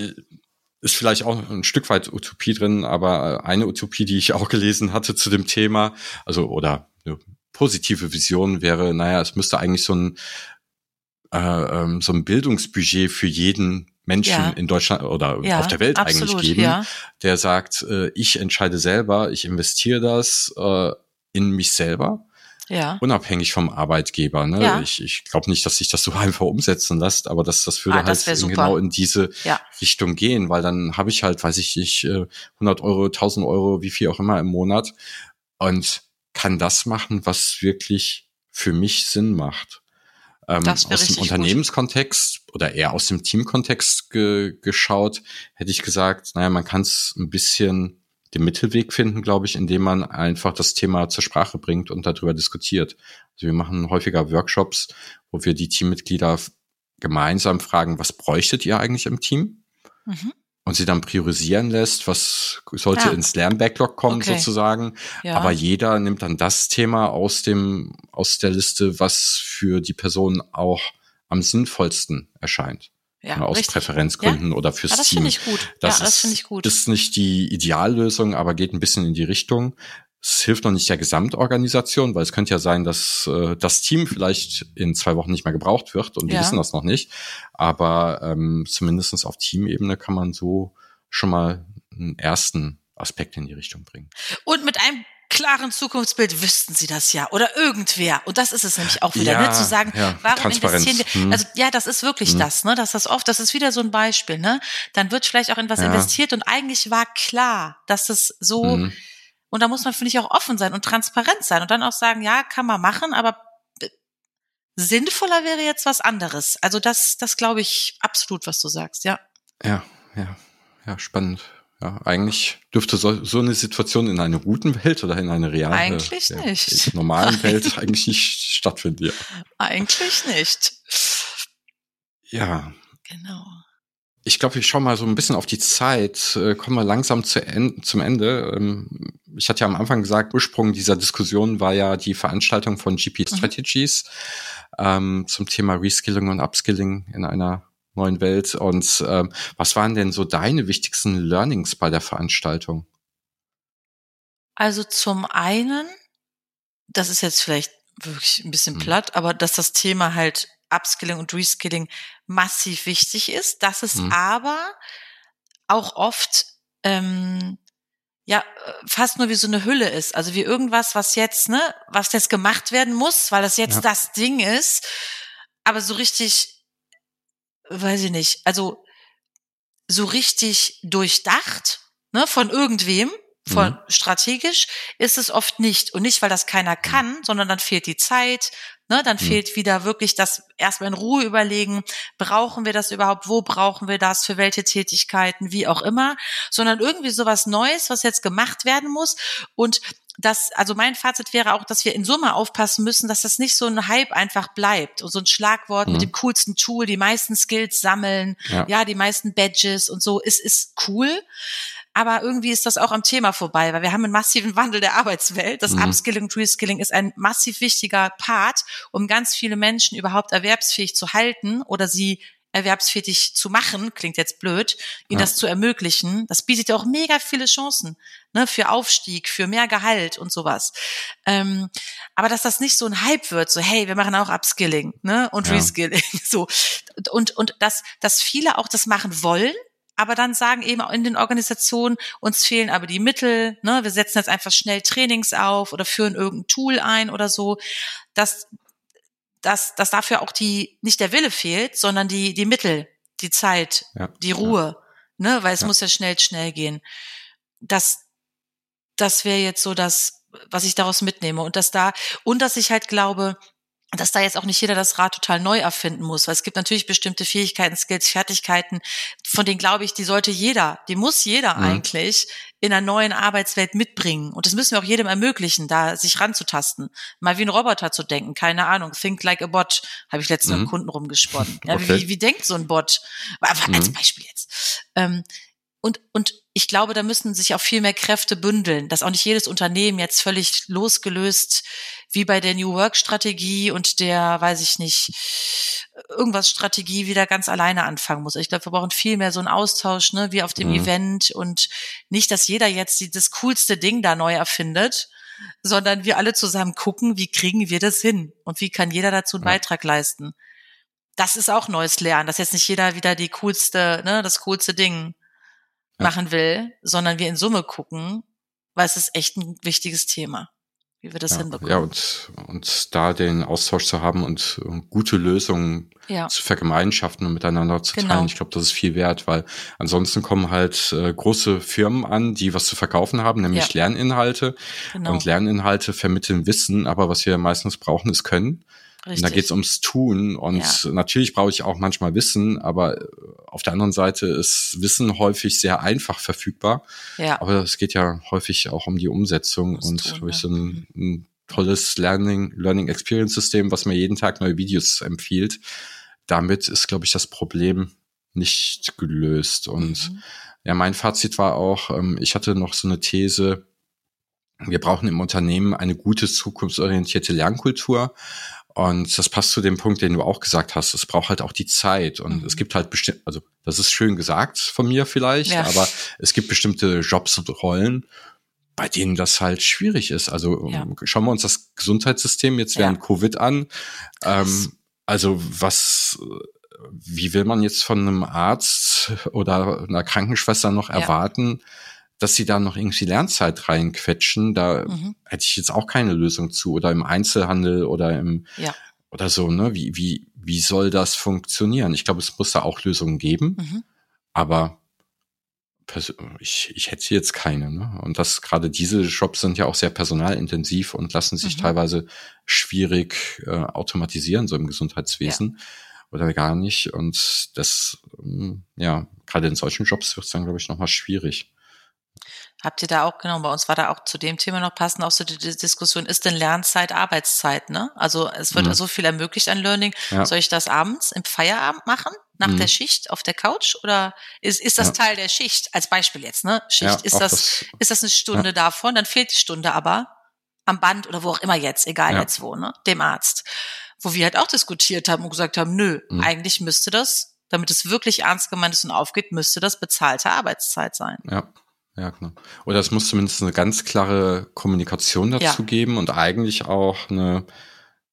ist vielleicht auch ein Stück weit Utopie drin, aber eine Utopie, die ich auch gelesen hatte zu dem Thema, also oder eine positive Vision wäre, naja, es müsste eigentlich so ein äh, ähm, so ein Bildungsbudget für jeden Menschen ja. in Deutschland oder ja, auf der Welt absolut, eigentlich geben, ja. der sagt, äh, ich entscheide selber, ich investiere das äh, in mich selber ja. unabhängig vom Arbeitgeber. Ne? Ja. Ich, ich glaube nicht, dass sich das so [LAUGHS] einfach umsetzen lässt, aber das, das würde ah, das halt genau in diese ja. Richtung gehen, weil dann habe ich halt, weiß ich nicht, 100 äh, Euro, 1000 Euro, wie viel auch immer im Monat und kann das machen, was wirklich für mich Sinn macht. Ähm, aus dem Unternehmenskontext gut. oder eher aus dem Teamkontext ge geschaut, hätte ich gesagt, naja, man kann es ein bisschen den Mittelweg finden, glaube ich, indem man einfach das Thema zur Sprache bringt und darüber diskutiert. Also wir machen häufiger Workshops, wo wir die Teammitglieder gemeinsam fragen, was bräuchtet ihr eigentlich im Team? Mhm. Und sie dann priorisieren lässt, was sollte ja. ins Lernbacklog kommen okay. sozusagen. Ja. Aber jeder nimmt dann das Thema aus dem, aus der Liste, was für die Person auch am sinnvollsten erscheint ja, aus richtig. Präferenzgründen ja? oder fürs ja, das Team. Das finde ich gut. Das, ja, das finde ich gut. Ist nicht die Ideallösung, aber geht ein bisschen in die Richtung. es hilft noch nicht der Gesamtorganisation, weil es könnte ja sein, dass äh, das Team vielleicht in zwei Wochen nicht mehr gebraucht wird und die wissen das noch nicht. Aber ähm, zumindest auf Teamebene kann man so schon mal einen ersten Aspekt in die Richtung bringen. Und mit einem klaren Zukunftsbild wüssten sie das ja oder irgendwer. Und das ist es nämlich auch wieder, ne, ja, ne, zu sagen, ja, warum investieren wir? Hm. Also ja, das ist wirklich hm. das, ne, dass das oft, das ist wieder so ein Beispiel, ne. Dann wird vielleicht auch in was ja. investiert und eigentlich war klar, dass es so hm. und da muss man finde ich auch offen sein und transparent sein und dann auch sagen, ja, kann man machen, aber sinnvoller wäre jetzt was anderes. Also das, das glaube ich absolut, was du sagst, ja. Ja, ja, ja, spannend. Ja, eigentlich dürfte so, so eine Situation in einer guten Welt oder in einer realen, eigentlich äh, nicht. normalen [LAUGHS] Welt eigentlich nicht stattfinden. Ja. Eigentlich nicht. Ja. Genau. Ich glaube, ich schaue mal so ein bisschen auf die Zeit, äh, kommen wir langsam zu en zum Ende. Ähm, ich hatte ja am Anfang gesagt, Ursprung dieser Diskussion war ja die Veranstaltung von GP mhm. Strategies mhm. ähm, zum Thema Reskilling und Upskilling in einer neuen Welt. Und ähm, was waren denn so deine wichtigsten Learnings bei der Veranstaltung? Also zum einen, das ist jetzt vielleicht wirklich ein bisschen hm. platt, aber dass das Thema halt Upskilling und Reskilling massiv wichtig ist, dass es hm. aber auch oft ähm, ja fast nur wie so eine Hülle ist, also wie irgendwas, was jetzt ne, was jetzt gemacht werden muss, weil das jetzt ja. das Ding ist, aber so richtig weiß ich nicht, also so richtig durchdacht, ne, von irgendwem, von mhm. strategisch ist es oft nicht. Und nicht, weil das keiner mhm. kann, sondern dann fehlt die Zeit, ne, dann mhm. fehlt wieder wirklich das erstmal in Ruhe überlegen, brauchen wir das überhaupt, wo brauchen wir das, für welche Tätigkeiten, wie auch immer, sondern irgendwie sowas Neues, was jetzt gemacht werden muss. Und dass, also mein Fazit wäre auch, dass wir in Summe aufpassen müssen, dass das nicht so ein Hype einfach bleibt und so ein Schlagwort mhm. mit dem coolsten Tool, die meisten Skills sammeln, ja, ja die meisten Badges und so, ist, ist cool. Aber irgendwie ist das auch am Thema vorbei, weil wir haben einen massiven Wandel der Arbeitswelt. Das mhm. Upskilling und Reskilling ist ein massiv wichtiger Part, um ganz viele Menschen überhaupt erwerbsfähig zu halten oder sie erwerbsfähig zu machen, klingt jetzt blöd, ihnen ja. das zu ermöglichen, das bietet ja auch mega viele Chancen ne, für Aufstieg, für mehr Gehalt und sowas. Ähm, aber dass das nicht so ein Hype wird, so hey, wir machen auch Upskilling ne, und ja. Reskilling, [LAUGHS] so und und dass dass viele auch das machen wollen, aber dann sagen eben auch in den Organisationen, uns fehlen aber die Mittel, ne, wir setzen jetzt einfach schnell Trainings auf oder führen irgendein Tool ein oder so, dass dass, dass dafür auch die, nicht der Wille fehlt, sondern die, die Mittel, die Zeit, ja, die Ruhe, ja. ne, weil es ja. muss ja schnell, schnell gehen. Das, das wäre jetzt so das, was ich daraus mitnehme. Und dass da, und dass ich halt glaube, dass da jetzt auch nicht jeder das Rad total neu erfinden muss, weil es gibt natürlich bestimmte Fähigkeiten, Skills, Fertigkeiten, von denen glaube ich, die sollte jeder, die muss jeder mhm. eigentlich in einer neuen Arbeitswelt mitbringen. Und das müssen wir auch jedem ermöglichen, da sich ranzutasten. Mal wie ein Roboter zu denken, keine Ahnung. Think like a bot, habe ich letztens mhm. mit Kunden rumgesponnen. Ja, okay. wie, wie denkt so ein Bot? Aber als mhm. Beispiel jetzt. Ähm, und, und ich glaube, da müssen sich auch viel mehr Kräfte bündeln, dass auch nicht jedes Unternehmen jetzt völlig losgelöst wie bei der New Work Strategie und der, weiß ich nicht, irgendwas Strategie wieder ganz alleine anfangen muss. Ich glaube, wir brauchen viel mehr so einen Austausch, ne, wie auf dem mhm. Event und nicht, dass jeder jetzt die, das coolste Ding da neu erfindet, sondern wir alle zusammen gucken, wie kriegen wir das hin und wie kann jeder dazu einen ja. Beitrag leisten. Das ist auch neues Lernen, dass jetzt nicht jeder wieder die coolste, ne, das coolste Ding ja. machen will, sondern wir in Summe gucken, weil es ist echt ein wichtiges Thema, wie wir das ja, hinbekommen. Ja, und, und da den Austausch zu haben und gute Lösungen ja. zu vergemeinschaften und miteinander zu genau. teilen. Ich glaube, das ist viel wert, weil ansonsten kommen halt äh, große Firmen an, die was zu verkaufen haben, nämlich. Lerninhalte. Genau. Und Lerninhalte vermitteln Wissen, aber was wir meistens brauchen, ist Können. Richtig. Und da geht es ums Tun. Und ja. natürlich brauche ich auch manchmal Wissen, aber äh, auf der anderen Seite ist Wissen häufig sehr einfach verfügbar. Ja. Aber es geht ja häufig auch um die Umsetzung das und tun, so ein, mhm. ein tolles Learning, Learning Experience System, was mir jeden Tag neue Videos empfiehlt. Damit ist, glaube ich, das Problem nicht gelöst. Und mhm. ja, mein Fazit war auch, ähm, ich hatte noch so eine These, wir brauchen im Unternehmen eine gute zukunftsorientierte Lernkultur. Und das passt zu dem Punkt, den du auch gesagt hast. Es braucht halt auch die Zeit. Und mhm. es gibt halt bestimmt, also das ist schön gesagt von mir vielleicht, ja. aber es gibt bestimmte Jobs und Rollen, bei denen das halt schwierig ist. Also ja. schauen wir uns das Gesundheitssystem jetzt während ja. Covid an. Ähm, also was, wie will man jetzt von einem Arzt oder einer Krankenschwester noch erwarten, dass sie da noch irgendwie Lernzeit reinquetschen? Da mhm. hätte ich jetzt auch keine Lösung zu. Oder im Einzelhandel oder im ja. oder so, ne? Wie, wie, wie soll das funktionieren? Ich glaube, es muss da auch Lösungen geben. Mhm. Aber ich, ich hätte jetzt keine. Ne? Und das gerade diese Jobs sind ja auch sehr personalintensiv und lassen sich mhm. teilweise schwierig äh, automatisieren, so im Gesundheitswesen. Ja. Oder gar nicht. Und das, ähm, ja, gerade in solchen Jobs wird es dann, glaube ich, nochmal schwierig. Habt ihr da auch, genau, bei uns war da auch zu dem Thema noch passend, auch so die, die Diskussion, ist denn Lernzeit Arbeitszeit, ne? Also es wird mhm. so viel ermöglicht an Learning. Ja. Soll ich das abends im Feierabend machen, nach mhm. der Schicht auf der Couch? Oder ist, ist das ja. Teil der Schicht? Als Beispiel jetzt, ne? Schicht, ja, ist das, das, ist das eine Stunde davon? Dann fehlt die Stunde aber am Band oder wo auch immer jetzt, egal jetzt wo, ne? Dem Arzt. Wo wir halt auch diskutiert haben und gesagt haben, nö, mhm. eigentlich müsste das, damit es wirklich ernst gemeint ist und aufgeht, müsste das bezahlte Arbeitszeit sein. Ja. Ja, genau. Oder es muss zumindest eine ganz klare Kommunikation dazu ja. geben und eigentlich auch eine,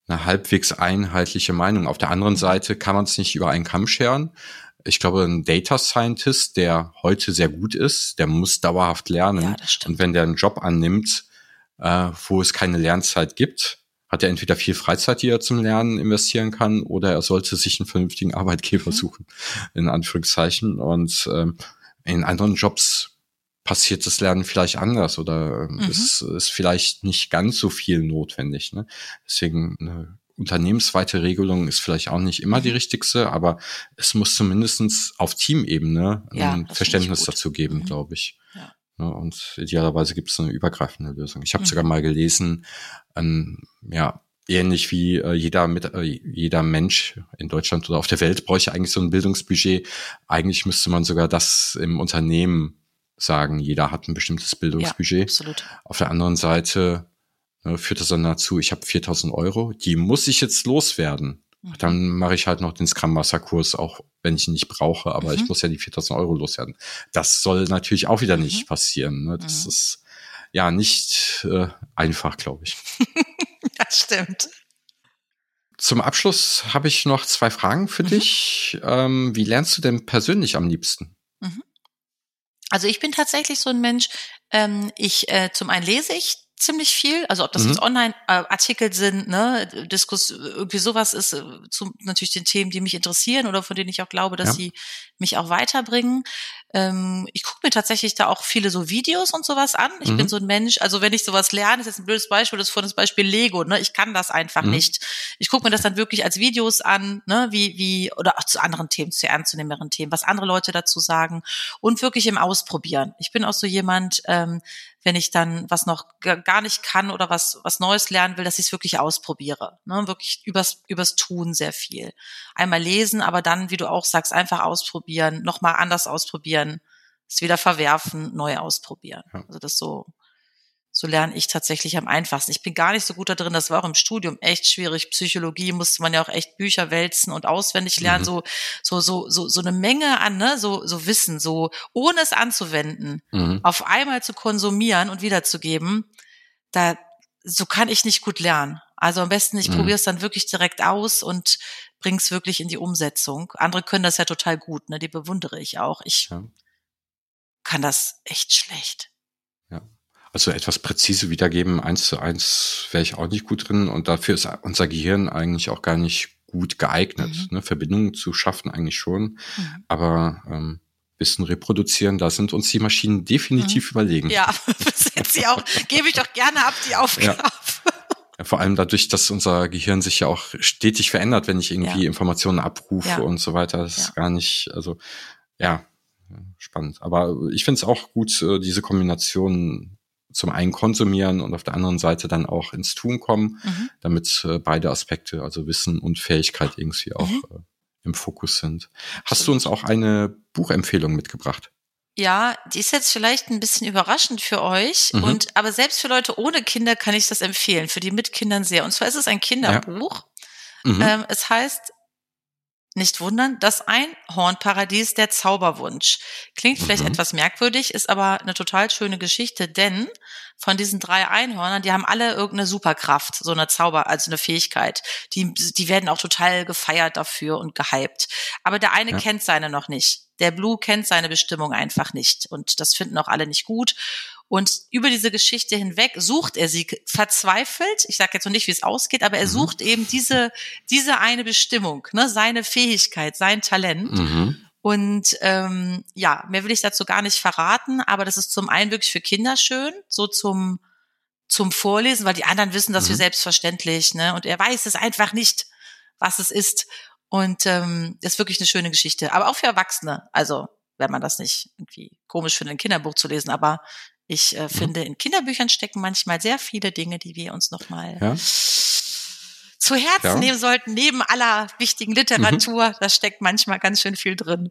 eine halbwegs einheitliche Meinung. Auf der anderen. Seite kann man es nicht über einen Kamm scheren. Ich glaube, ein Data Scientist, der heute sehr gut ist, der muss dauerhaft lernen. Ja, und wenn der einen Job annimmt, äh, wo es keine Lernzeit gibt, hat er entweder viel Freizeit, die er zum Lernen investieren kann, oder er sollte sich einen vernünftigen Arbeitgeber mhm. suchen, in Anführungszeichen. Und ähm, in anderen Jobs passiert das Lernen vielleicht anders oder ähm, mhm. ist, ist vielleicht nicht ganz so viel notwendig. Ne? Deswegen eine unternehmensweite Regelung ist vielleicht auch nicht immer die mhm. richtigste, aber es muss zumindestens auf Teamebene ja, ein Verständnis dazu geben, mhm. glaube ich. Ja. Ne? Und idealerweise gibt es eine übergreifende Lösung. Ich habe mhm. sogar mal gelesen, ähm, ja, ähnlich wie äh, jeder mit äh, jeder Mensch in Deutschland oder auf der Welt bräuchte eigentlich so ein Bildungsbudget. Eigentlich müsste man sogar das im Unternehmen sagen, jeder hat ein bestimmtes Bildungsbudget. Ja, absolut. Auf der anderen Seite äh, führt das dann dazu, ich habe 4000 Euro, die muss ich jetzt loswerden. Mhm. Dann mache ich halt noch den Scrum Master Kurs, auch wenn ich ihn nicht brauche, aber mhm. ich muss ja die 4000 Euro loswerden. Das soll natürlich auch wieder mhm. nicht passieren. Ne? Das mhm. ist ja nicht äh, einfach, glaube ich. [LAUGHS] das stimmt. Zum Abschluss habe ich noch zwei Fragen für mhm. dich. Ähm, wie lernst du denn persönlich am liebsten? Mhm. Also ich bin tatsächlich so ein Mensch, ähm, ich äh, zum einen lese ich ziemlich viel, also ob das mhm. jetzt Online-Artikel sind, ne, Diskus, irgendwie sowas ist äh, zu natürlich den Themen, die mich interessieren oder von denen ich auch glaube, dass ja. sie mich auch weiterbringen. Ähm, ich gucke mir tatsächlich da auch viele so Videos und sowas an. Ich mhm. bin so ein Mensch, also wenn ich sowas lerne, ist jetzt ein blödes Beispiel, das ist von das Beispiel Lego, ne? Ich kann das einfach mhm. nicht. Ich gucke mir das dann wirklich als Videos an, ne, wie, wie, oder auch zu anderen Themen, zu ernstzunehmeren Themen, was andere Leute dazu sagen und wirklich im Ausprobieren. Ich bin auch so jemand, ähm, wenn ich dann was noch gar nicht kann oder was, was Neues lernen will, dass ich es wirklich ausprobiere. Ne? Wirklich übers, übers Tun sehr viel. Einmal lesen, aber dann, wie du auch sagst, einfach ausprobieren, nochmal anders ausprobieren, es wieder verwerfen, neu ausprobieren. Ja. Also das so so lerne ich tatsächlich am einfachsten. Ich bin gar nicht so gut da drin, das war auch im Studium echt schwierig. Psychologie musste man ja auch echt Bücher wälzen und auswendig lernen, mhm. so, so, so, so, so eine Menge an, ne, so, so Wissen, so, ohne es anzuwenden, mhm. auf einmal zu konsumieren und wiederzugeben, da, so kann ich nicht gut lernen. Also am besten, ich mhm. probiere es dann wirklich direkt aus und bringe es wirklich in die Umsetzung. Andere können das ja total gut, ne, die bewundere ich auch. Ich ja. kann das echt schlecht. Also etwas präzise wiedergeben, eins zu eins wäre ich auch nicht gut drin und dafür ist unser Gehirn eigentlich auch gar nicht gut geeignet. Mhm. Ne? Verbindungen zu schaffen eigentlich schon, mhm. aber ähm, Wissen reproduzieren, da sind uns die Maschinen definitiv mhm. überlegen. Ja, [LAUGHS] das sie auch, gebe ich doch gerne ab, die Aufgabe. Ja. Ja, vor allem dadurch, dass unser Gehirn sich ja auch stetig verändert, wenn ich irgendwie ja. Informationen abrufe und so weiter. Das ist gar nicht, also ja, spannend. Aber ich finde es auch gut, äh, diese Kombination zum einen konsumieren und auf der anderen Seite dann auch ins Tun kommen, mhm. damit äh, beide Aspekte, also Wissen und Fähigkeit irgendwie auch mhm. äh, im Fokus sind. Hast du uns auch eine Buchempfehlung mitgebracht? Ja, die ist jetzt vielleicht ein bisschen überraschend für euch mhm. und aber selbst für Leute ohne Kinder kann ich das empfehlen, für die mit Kindern sehr. Und zwar ist es ein Kinderbuch. Ja. Mhm. Ähm, es heißt nicht wundern, das Einhornparadies der Zauberwunsch. Klingt vielleicht mhm. etwas merkwürdig, ist aber eine total schöne Geschichte, denn von diesen drei Einhörnern, die haben alle irgendeine Superkraft, so eine Zauber, also eine Fähigkeit. Die, die werden auch total gefeiert dafür und gehypt. Aber der eine ja. kennt seine noch nicht. Der Blue kennt seine Bestimmung einfach nicht. Und das finden auch alle nicht gut. Und über diese Geschichte hinweg sucht er sie verzweifelt. Ich sage jetzt noch nicht, wie es ausgeht, aber er mhm. sucht eben diese, diese eine Bestimmung, ne, seine Fähigkeit, sein Talent. Mhm. Und ähm, ja, mehr will ich dazu gar nicht verraten, aber das ist zum einen wirklich für Kinder schön, so zum zum Vorlesen, weil die anderen wissen das mhm. für selbstverständlich, ne? Und er weiß es einfach nicht, was es ist. Und ähm, das ist wirklich eine schöne Geschichte, aber auch für Erwachsene. Also wenn man das nicht irgendwie komisch findet, ein Kinderbuch zu lesen, aber ich äh, mhm. finde, in Kinderbüchern stecken manchmal sehr viele Dinge, die wir uns nochmal ja. zu Herzen ja. nehmen sollten, neben aller wichtigen Literatur. Mhm. Da steckt manchmal ganz schön viel drin,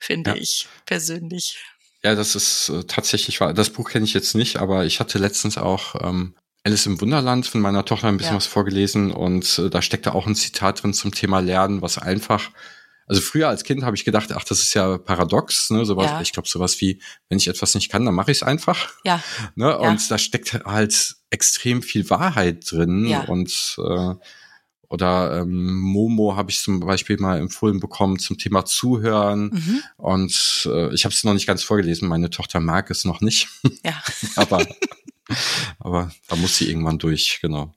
finde ja. ich persönlich. Ja, das ist äh, tatsächlich wahr. Das Buch kenne ich jetzt nicht, aber ich hatte letztens auch ähm, Alice im Wunderland von meiner Tochter ein bisschen was vorgelesen und äh, da steckte auch ein Zitat drin zum Thema Lernen, was einfach also früher als Kind habe ich gedacht, ach, das ist ja paradox, ne? Sowas, ja. ich glaube, sowas wie, wenn ich etwas nicht kann, dann mache ich es einfach. Ja. Ne? Und ja. da steckt halt extrem viel Wahrheit drin. Ja. Und äh, oder ähm, Momo habe ich zum Beispiel mal empfohlen bekommen zum Thema Zuhören. Mhm. Und äh, ich habe es noch nicht ganz vorgelesen. Meine Tochter mag es noch nicht. Ja. [LAUGHS] aber, aber da muss sie irgendwann durch, genau.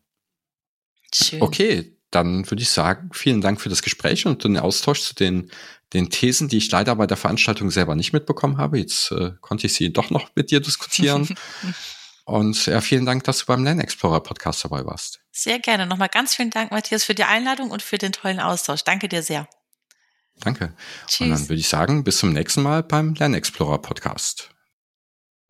Schön. Okay, dann würde ich sagen, vielen Dank für das Gespräch und den Austausch zu den, den Thesen, die ich leider bei der Veranstaltung selber nicht mitbekommen habe. Jetzt äh, konnte ich sie doch noch mit dir diskutieren. [LAUGHS] und ja, vielen Dank, dass du beim Lernexplorer Podcast dabei warst. Sehr gerne. Nochmal ganz vielen Dank, Matthias, für die Einladung und für den tollen Austausch. Danke dir sehr. Danke. Tschüss. Und dann würde ich sagen, bis zum nächsten Mal beim Lernexplorer Podcast.